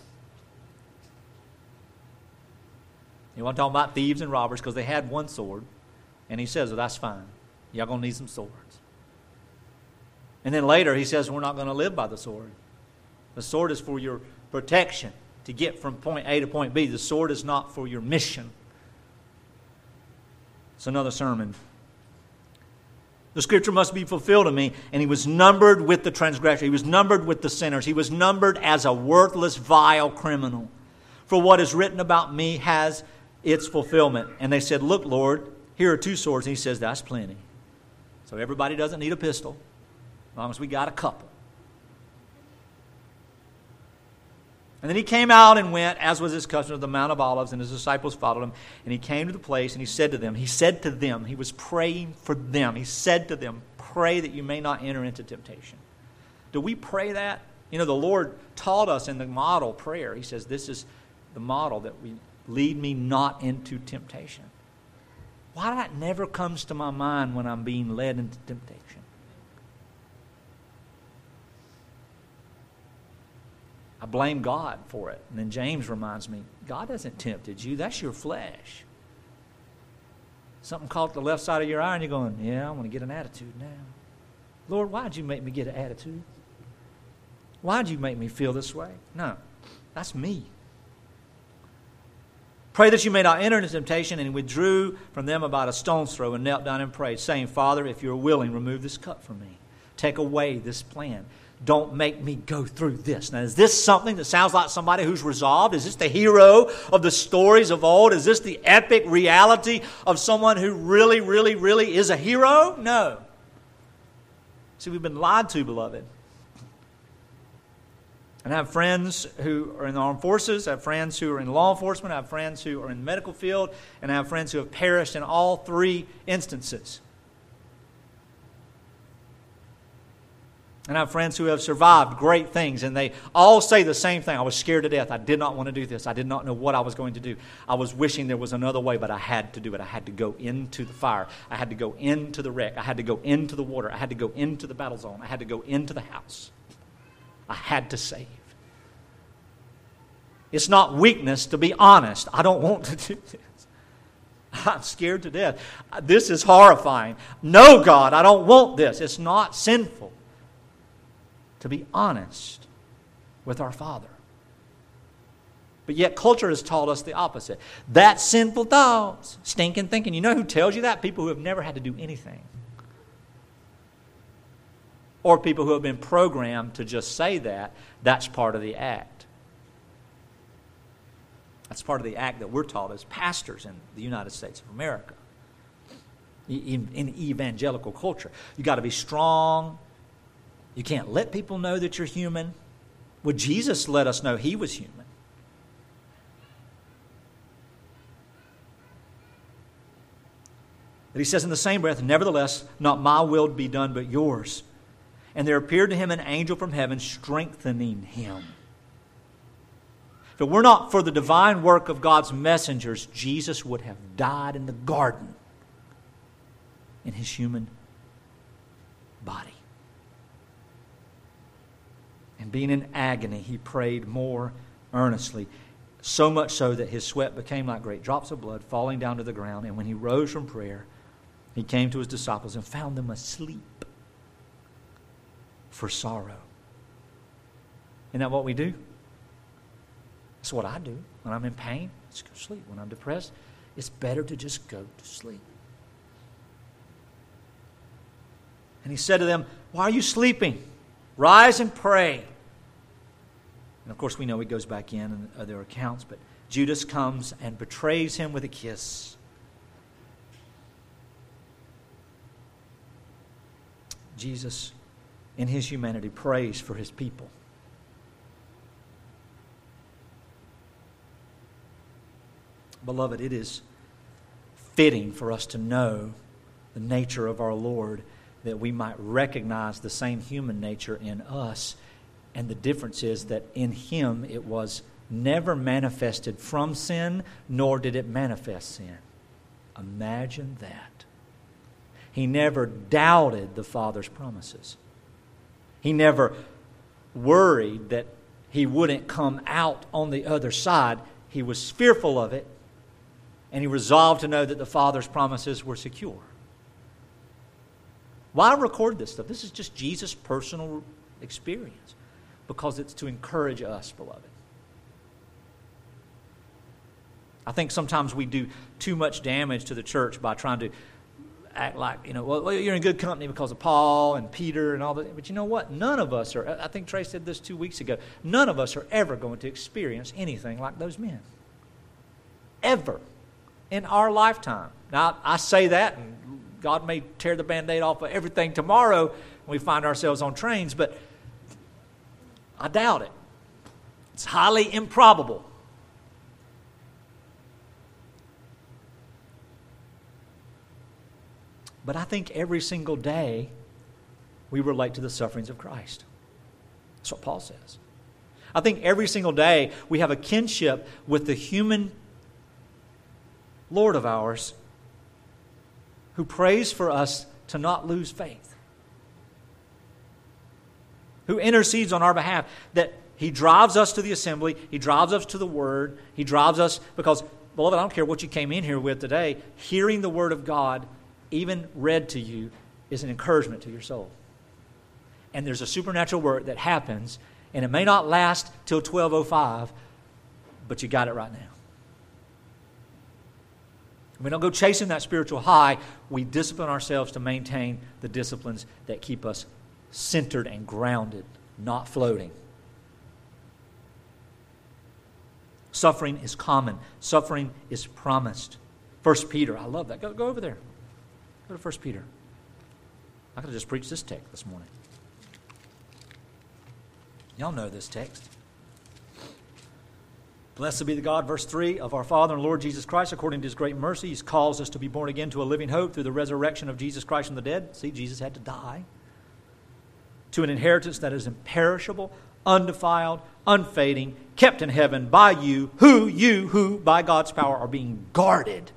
You want to talk about thieves and robbers because they had one sword. And he says, well, that's fine. Y'all going to need some swords. And then later he says, we're not going to live by the sword. The sword is for your protection to get from point A to point B. The sword is not for your mission. It's another sermon. The scripture must be fulfilled in me. And he was numbered with the transgressor. He was numbered with the sinners. He was numbered as a worthless, vile criminal. For what is written about me has its fulfillment. And they said, Look, Lord, here are two swords. And he says, That's plenty. So everybody doesn't need a pistol, as long as we got a couple. And then he came out and went, as was his custom, to the Mount of Olives, and his disciples followed him. And he came to the place, and he said to them, He said to them, He was praying for them. He said to them, Pray that you may not enter into temptation. Do we pray that? You know, the Lord taught us in the model prayer. He says, This is the model that we lead me not into temptation. Why that never comes to my mind when I'm being led into temptation? I blame God for it. And then James reminds me God hasn't tempted you, that's your flesh. Something caught the left side of your eye, and you're going, Yeah, I want to get an attitude now. Lord, why'd you make me get an attitude? Why'd you make me feel this way? No, that's me. Pray that you may not enter into temptation. And withdrew from them about a stone's throw and knelt down and prayed, saying, Father, if you're willing, remove this cup from me. Take away this plan. Don't make me go through this. Now, is this something that sounds like somebody who's resolved? Is this the hero of the stories of old? Is this the epic reality of someone who really, really, really is a hero? No. See, we've been lied to, beloved. And I have friends who are in the armed forces, I have friends who are in law enforcement, I have friends who are in the medical field, and I have friends who have perished in all three instances. And I have friends who have survived great things, and they all say the same thing. I was scared to death. I did not want to do this. I did not know what I was going to do. I was wishing there was another way, but I had to do it. I had to go into the fire. I had to go into the wreck. I had to go into the water. I had to go into the battle zone. I had to go into the house. I had to save. It's not weakness to be honest. I don't want to do this. I'm scared to death. This is horrifying. No, God, I don't want this. It's not sinful to be honest with our Father. But yet, culture has taught us the opposite. That sinful thoughts, stinking thinking. You know who tells you that? People who have never had to do anything. Or people who have been programmed to just say that. That's part of the act. That's part of the act that we're taught as pastors in the United States of America. In, in evangelical culture, you got to be strong you can't let people know that you're human. Well, Jesus let us know he was human. But he says in the same breath, Nevertheless, not my will be done, but yours. And there appeared to him an angel from heaven strengthening him. If it were not for the divine work of God's messengers, Jesus would have died in the garden in his human body. And being in agony, he prayed more earnestly, so much so that his sweat became like great drops of blood falling down to the ground. And when he rose from prayer, he came to his disciples and found them asleep for sorrow. Isn't that what we do? That's what I do. When I'm in pain, let's go sleep. When I'm depressed, it's better to just go to sleep. And he said to them, Why are you sleeping? Rise and pray and of course, we know he goes back in and other accounts, but Judas comes and betrays him with a kiss. Jesus, in his humanity, prays for his people. Beloved, it is fitting for us to know the nature of our Lord that we might recognize the same human nature in us and the difference is that in him it was never manifested from sin, nor did it manifest sin. Imagine that. He never doubted the Father's promises. He never worried that he wouldn't come out on the other side. He was fearful of it, and he resolved to know that the Father's promises were secure. Why record this stuff? This is just Jesus' personal experience because it's to encourage us, beloved. I think sometimes we do too much damage to the church by trying to act like, you know, well, you're in good company because of Paul and Peter and all that. But you know what? None of us are, I think Trey said this two weeks ago, none of us are ever going to experience anything like those men. Ever. In our lifetime. Now, I say that, and God may tear the band aid off of everything tomorrow when we find ourselves on trains, but I doubt it. It's highly improbable. But I think every single day we relate to the sufferings of Christ. That's what Paul says. I think every single day we have a kinship with the human Lord of ours who prays for us to not lose faith who intercedes on our behalf, that he drives us to the assembly, he drives us to the word, he drives us because, beloved, I don't care what you came in here with today, hearing the word of God, even read to you, is an encouragement to your soul. And there's a supernatural work that happens, and it may not last till 1205, but you got it right now. We don't go chasing that spiritual high. We discipline ourselves to maintain the disciplines that keep us centered and grounded not floating. Suffering is common, suffering is promised. First Peter, I love that. Go, go over there. Go to First Peter. I could have just preached this text this morning. Y'all know this text. Blessed be the God, verse 3, of our Father and Lord Jesus Christ, according to his great mercy. He's caused us to be born again to a living hope through the resurrection of Jesus Christ from the dead. See, Jesus had to die. To an inheritance that is imperishable, undefiled, unfading, kept in heaven by you, who, you, who, by God's power, are being guarded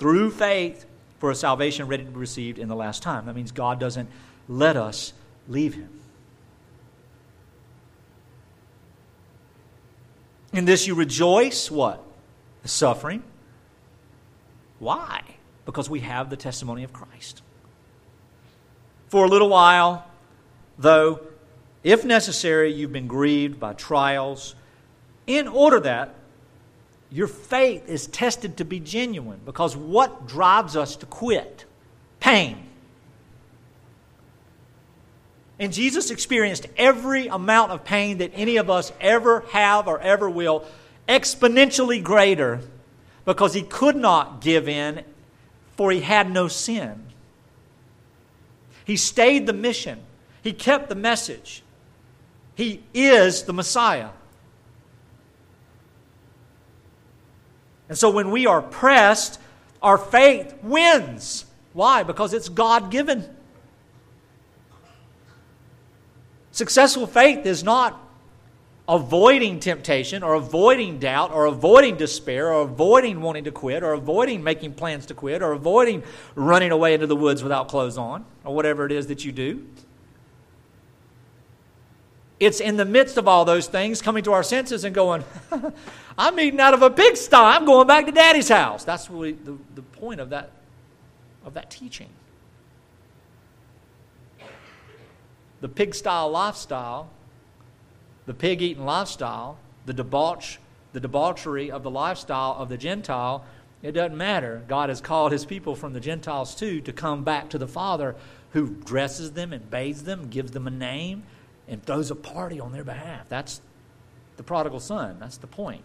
through faith for a salvation ready to be received in the last time. That means God doesn't let us leave him. In this you rejoice, what? The suffering. Why? Because we have the testimony of Christ. For a little while, though, if necessary, you've been grieved by trials, in order that your faith is tested to be genuine. Because what drives us to quit? Pain. And Jesus experienced every amount of pain that any of us ever have or ever will, exponentially greater, because he could not give in, for he had no sin. He stayed the mission, he kept the message. He is the Messiah. And so when we are pressed, our faith wins. Why? Because it's God given. Successful faith is not avoiding temptation or avoiding doubt or avoiding despair or avoiding wanting to quit or avoiding making plans to quit or avoiding running away into the woods without clothes on or whatever it is that you do. It's in the midst of all those things coming to our senses and going, I'm eating out of a pigsty. I'm going back to daddy's house. That's really the, the point of that, of that teaching. The pig style lifestyle, the pig eating lifestyle, the debauch, the debauchery of the lifestyle of the Gentile, it doesn't matter. God has called his people from the Gentiles too to come back to the Father who dresses them and bathes them, gives them a name, and throws a party on their behalf. That's the prodigal son. That's the point.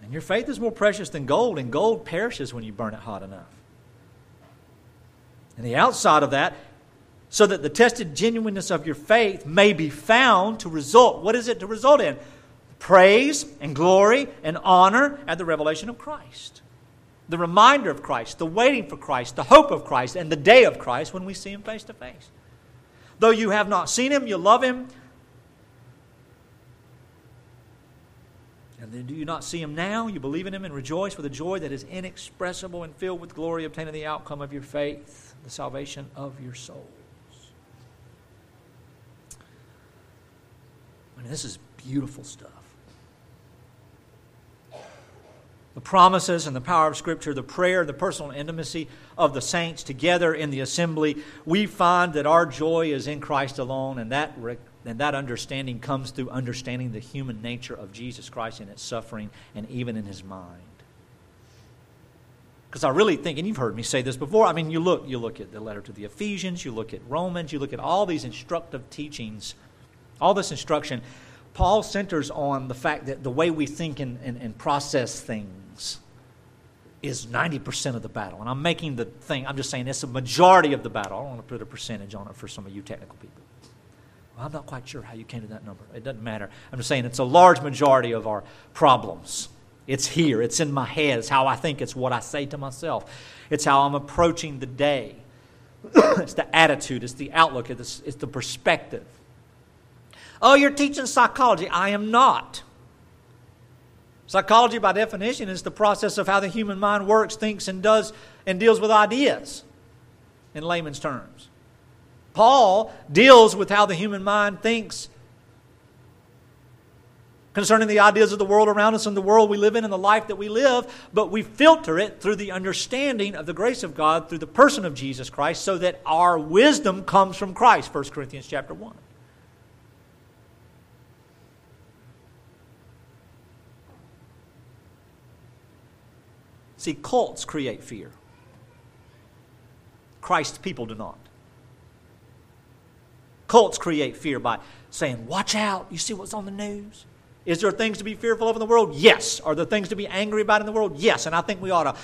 And your faith is more precious than gold, and gold perishes when you burn it hot enough and the outside of that, so that the tested genuineness of your faith may be found to result. What is it to result in? Praise and glory and honor at the revelation of Christ. The reminder of Christ, the waiting for Christ, the hope of Christ, and the day of Christ when we see Him face to face. Though you have not seen Him, you love Him. And then do you not see him now? You believe in him and rejoice with a joy that is inexpressible and filled with glory, obtaining the outcome of your faith the salvation of your souls. I mean, this is beautiful stuff. The promises and the power of Scripture, the prayer, the personal intimacy of the saints together in the assembly, we find that our joy is in Christ alone, and that, and that understanding comes through understanding the human nature of Jesus Christ in its suffering and even in his mind. Because I really think, and you've heard me say this before, I mean, you look, you look at the letter to the Ephesians, you look at Romans, you look at all these instructive teachings, all this instruction. Paul centers on the fact that the way we think and, and, and process things is 90% of the battle. And I'm making the thing, I'm just saying it's a majority of the battle. I don't want to put a percentage on it for some of you technical people. Well, I'm not quite sure how you came to that number. It doesn't matter. I'm just saying it's a large majority of our problems. It's here, it's in my head, it's how I think, it's what I say to myself, it's how I'm approaching the day. it's the attitude, it's the outlook, it's, it's the perspective. Oh, you're teaching psychology. I am not. Psychology, by definition, is the process of how the human mind works, thinks, and does, and deals with ideas in layman's terms. Paul deals with how the human mind thinks concerning the ideas of the world around us and the world we live in and the life that we live, but we filter it through the understanding of the grace of God through the person of Jesus Christ so that our wisdom comes from Christ, 1 Corinthians chapter 1. See, cults create fear. Christ's people do not. Cults create fear by saying, Watch out, you see what's on the news? Is there things to be fearful of in the world? Yes. Are there things to be angry about in the world? Yes. And I think we ought to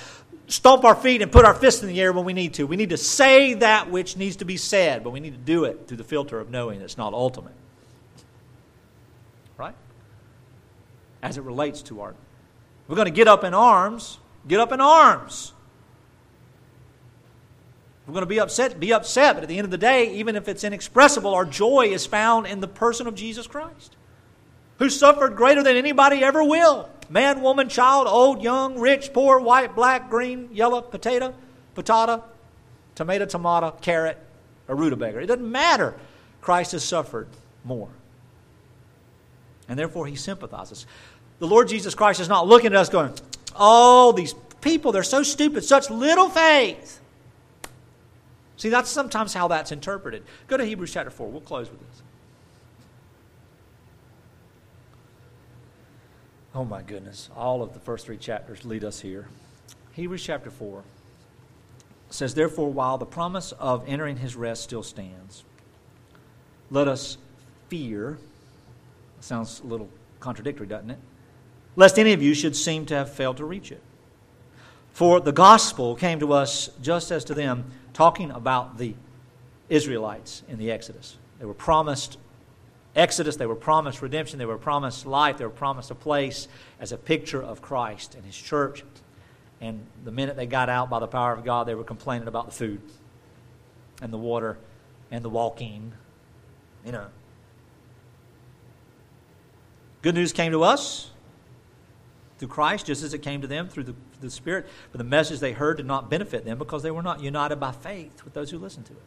stomp our feet and put our fists in the air when we need to. We need to say that which needs to be said, but we need to do it through the filter of knowing it's not ultimate. Right? As it relates to our. We're going to get up in arms. Get up in arms. We're going to be upset, be upset, but at the end of the day, even if it's inexpressible, our joy is found in the person of Jesus Christ, who suffered greater than anybody ever will. Man, woman, child, old, young, rich, poor, white, black, green, yellow, potato, patata, tomato, tomato, carrot, or rutabaga. It doesn't matter. Christ has suffered more. And therefore, he sympathizes. The Lord Jesus Christ is not looking at us going, Oh, these people, they're so stupid, such little faith. See, that's sometimes how that's interpreted. Go to Hebrews chapter 4. We'll close with this. Oh my goodness. All of the first three chapters lead us here. Hebrews chapter 4 says, Therefore, while the promise of entering his rest still stands, let us fear. Sounds a little contradictory, doesn't it? Lest any of you should seem to have failed to reach it. For the gospel came to us just as to them talking about the Israelites in the Exodus. They were promised Exodus, they were promised redemption, they were promised life, they were promised a place as a picture of Christ and His church. And the minute they got out by the power of God, they were complaining about the food and the water and the walking. You know. Good news came to us through Christ, just as it came to them through the, the Spirit. But the message they heard did not benefit them because they were not united by faith with those who listened to it.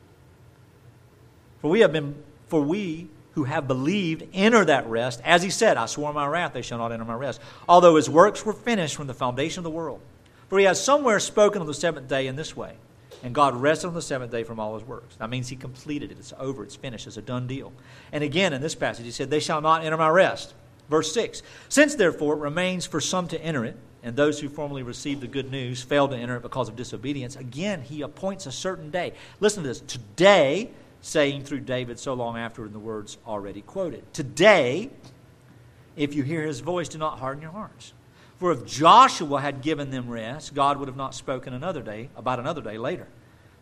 For we have been, for we who have believed enter that rest. As he said, I swore my wrath, they shall not enter my rest. Although his works were finished from the foundation of the world. For he has somewhere spoken on the seventh day in this way. And God rested on the seventh day from all his works. That means he completed it. It's over. It's finished. It's a done deal. And again, in this passage, he said, They shall not enter my rest. Verse 6 Since therefore it remains for some to enter it, and those who formerly received the good news failed to enter it because of disobedience, again he appoints a certain day. Listen to this. Today, saying through David so long after in the words already quoted. Today, if you hear his voice, do not harden your hearts. For if Joshua had given them rest, God would have not spoken another day about another day later.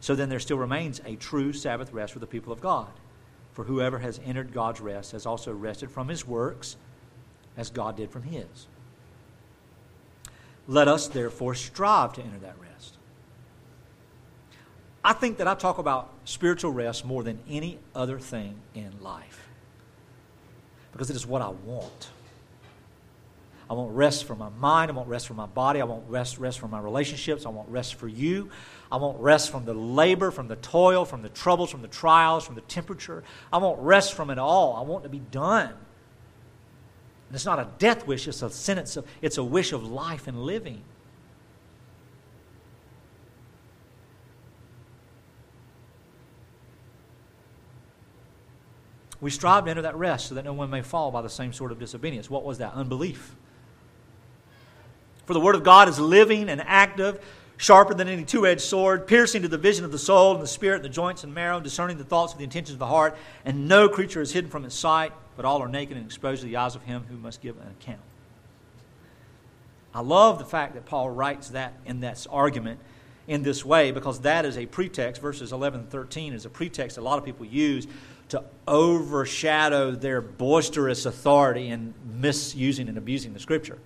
So then there still remains a true Sabbath rest for the people of God. For whoever has entered God's rest has also rested from his works as God did from his. Let us therefore strive to enter that rest. I think that I talk about spiritual rest more than any other thing in life because it is what I want. I want rest for my mind. I want rest for my body. I want rest, rest for my relationships. I want rest for you. I want rest from the labor, from the toil, from the troubles, from the trials, from the temperature. I want rest from it all. I want to be done. And it's not a death wish, it's a sentence of, it's a wish of life and living. We strive to enter that rest so that no one may fall by the same sort of disobedience. What was that? Unbelief. For the Word of God is living and active, sharper than any two edged sword, piercing to the vision of the soul and the spirit and the joints and marrow, discerning the thoughts and the intentions of the heart. And no creature is hidden from its sight, but all are naked and exposed to the eyes of him who must give an account. I love the fact that Paul writes that in that argument in this way because that is a pretext. Verses 11 and 13 is a pretext a lot of people use to overshadow their boisterous authority in misusing and abusing the Scripture.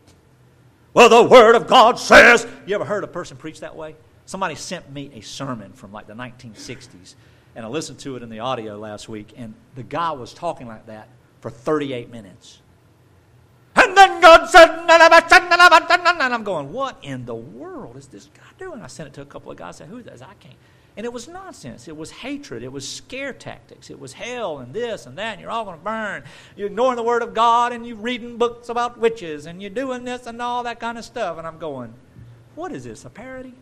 Well, the Word of God says. You ever heard a person preach that way? Somebody sent me a sermon from like the 1960s, and I listened to it in the audio last week, and the guy was talking like that for 38 minutes. And then God said, and I'm going, what in the world is this guy doing? I sent it to a couple of guys. I said, who is that? I can't. And it was nonsense. It was hatred. It was scare tactics. It was hell and this and that, and you're all going to burn. You're ignoring the Word of God, and you're reading books about witches, and you're doing this and all that kind of stuff. And I'm going, what is this, a parody?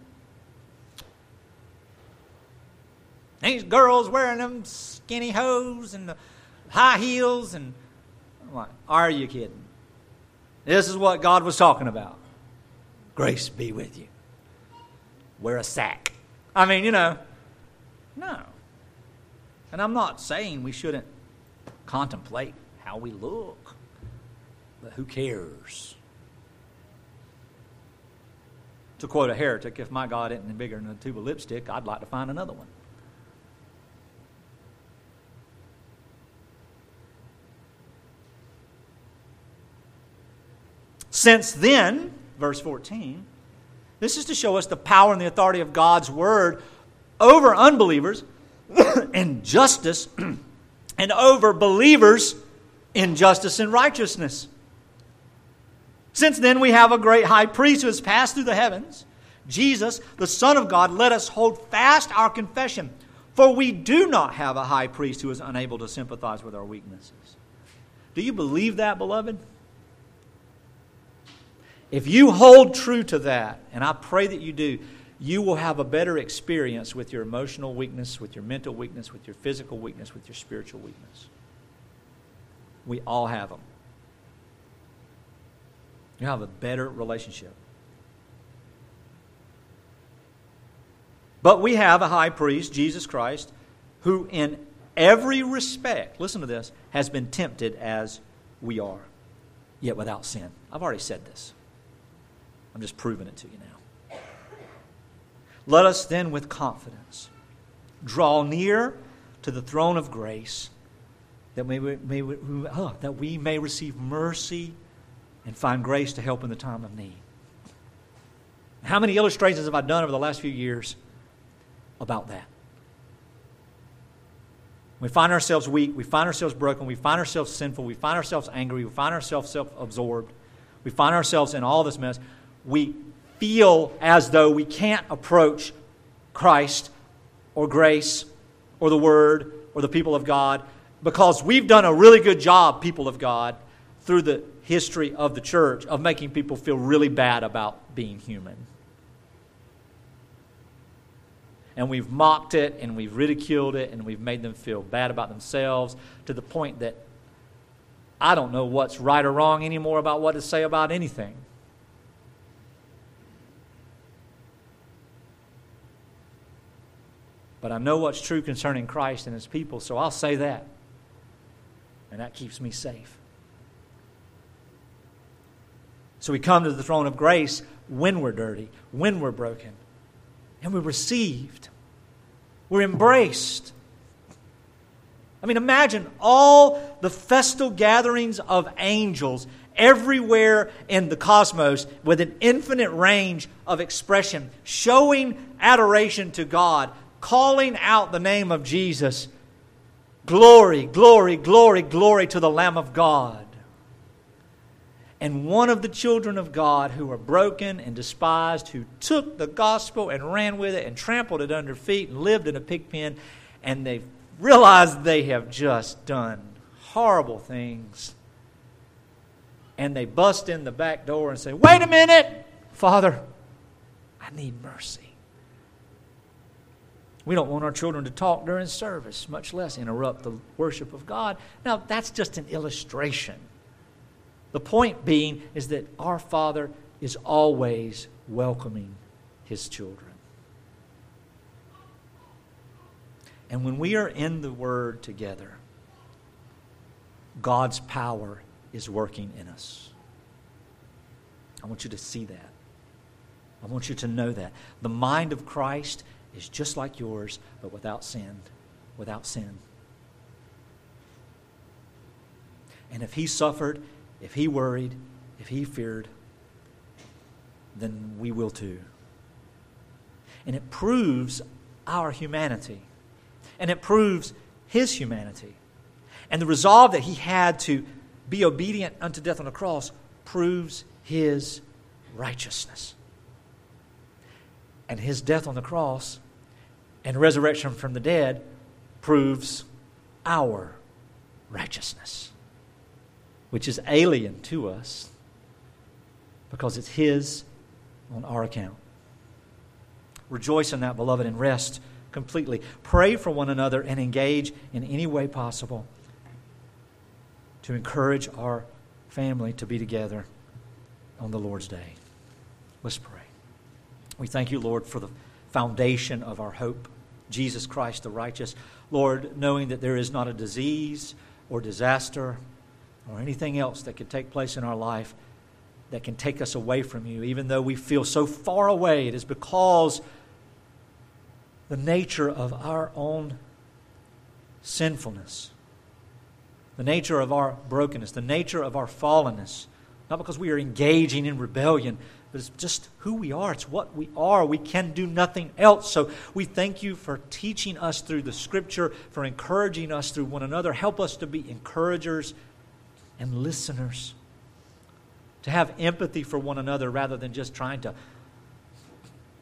These girls wearing them skinny hose and high heels, and I'm like, are you kidding? This is what God was talking about. Grace be with you. Wear a sack. I mean, you know, No. And I'm not saying we shouldn't contemplate how we look, but who cares? To quote a heretic, if my God isn't bigger than a tube of lipstick, I'd like to find another one. Since then, verse 14, this is to show us the power and the authority of God's word over unbelievers in justice and over believers in justice and righteousness. Since then, we have a great high priest who has passed through the heavens, Jesus, the Son of God. Let us hold fast our confession, for we do not have a high priest who is unable to sympathize with our weaknesses. Do you believe that, beloved? If you hold true to that, and I pray that you do, you will have a better experience with your emotional weakness, with your mental weakness, with your physical weakness, with your spiritual weakness. We all have them. You have a better relationship. But we have a high priest, Jesus Christ, who in every respect, listen to this, has been tempted as we are, yet without sin. I've already said this. I'm just proving it to you now. Let us then, with confidence, draw near to the throne of grace that we may, oh, that we may receive mercy and find grace to help in the time of need. How many illustrations have I done over the last few years about that? We find ourselves weak, we find ourselves broken, we find ourselves sinful, we find ourselves angry, we find ourselves self absorbed, we find ourselves in all this mess we feel as though we can't approach Christ or grace or the Word or the people of God because we've done a really good job, people of God, through the history of the church of making people feel really bad about being human. And we've mocked it and we've ridiculed it and we've made them feel bad about themselves to the point that I don't know what's right or wrong anymore about what to say about anything. But I know what's true concerning Christ and his people, so I'll say that. And that keeps me safe. So we come to the throne of grace when we're dirty, when we're broken, and we're received. We're embraced. I mean, imagine all the festal gatherings of angels everywhere in the cosmos with an infinite range of expression, showing adoration to God, calling out the name of Jesus. Glory, glory, glory, glory to the Lamb of God. And one of the children of God who were broken and despised, who took the gospel and ran with it and trampled it under feet and lived in a pig pen, and they realized they have just done horrible things. And they bust in the back door and say, Wait a minute, Father, I need mercy. We don't want our children to talk during service, much less interrupt the worship of God. Now, that's just an illustration. The point being is that our Father is always welcoming His children. And when we are in the Word together, God's power is working in us. I want you to see that. I want you to know that. The mind of Christ is just like yours, but without sin. Without sin. And if he suffered, if he worried, if he feared, then we will too. And it proves our humanity. And it proves his humanity. And the resolve that he had to be obedient unto death on the cross proves his righteousness and his death on the cross and resurrection from the dead proves our righteousness, which is alien to us because it's his on our account. Rejoice in that, beloved, and rest completely. Pray for one another and engage in any way possible to encourage our family to be together on the Lord's day. Let's pray. We thank you, Lord, for the foundation of our hope. Jesus Christ the righteous. Lord, knowing that there is not a disease or disaster or anything else that could take place in our life that can take us away from you, even though we feel so far away, it is because the nature of our own sinfulness, the nature of our brokenness, the nature of our fallenness, not because we are engaging in rebellion, but it's just who we are. It's what we are. We can do nothing else. So we thank you for teaching us through the Scripture, for encouraging us through one another. Help us to be encouragers and listeners, to have empathy for one another rather than just trying to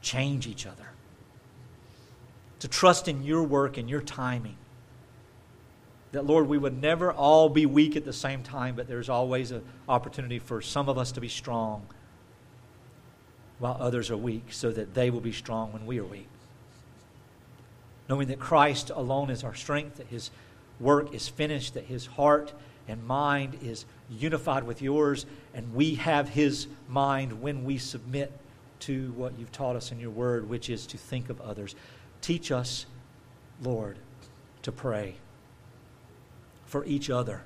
change each other, to trust in your work and your timing. That, Lord, we would never all be weak at the same time, but there's always an opportunity for some of us to be strong while others are weak, so that they will be strong when we are weak. Knowing that Christ alone is our strength, that his work is finished, that his heart and mind is unified with yours, and we have his mind when we submit to what you've taught us in your word, which is to think of others. Teach us, Lord, to pray for each other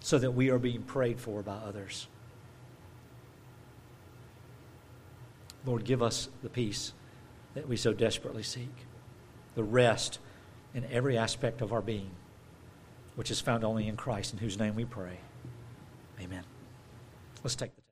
so that we are being prayed for by others. Lord, give us the peace that we so desperately seek, the rest in every aspect of our being, which is found only in Christ, in whose name we pray. Amen. Let's take the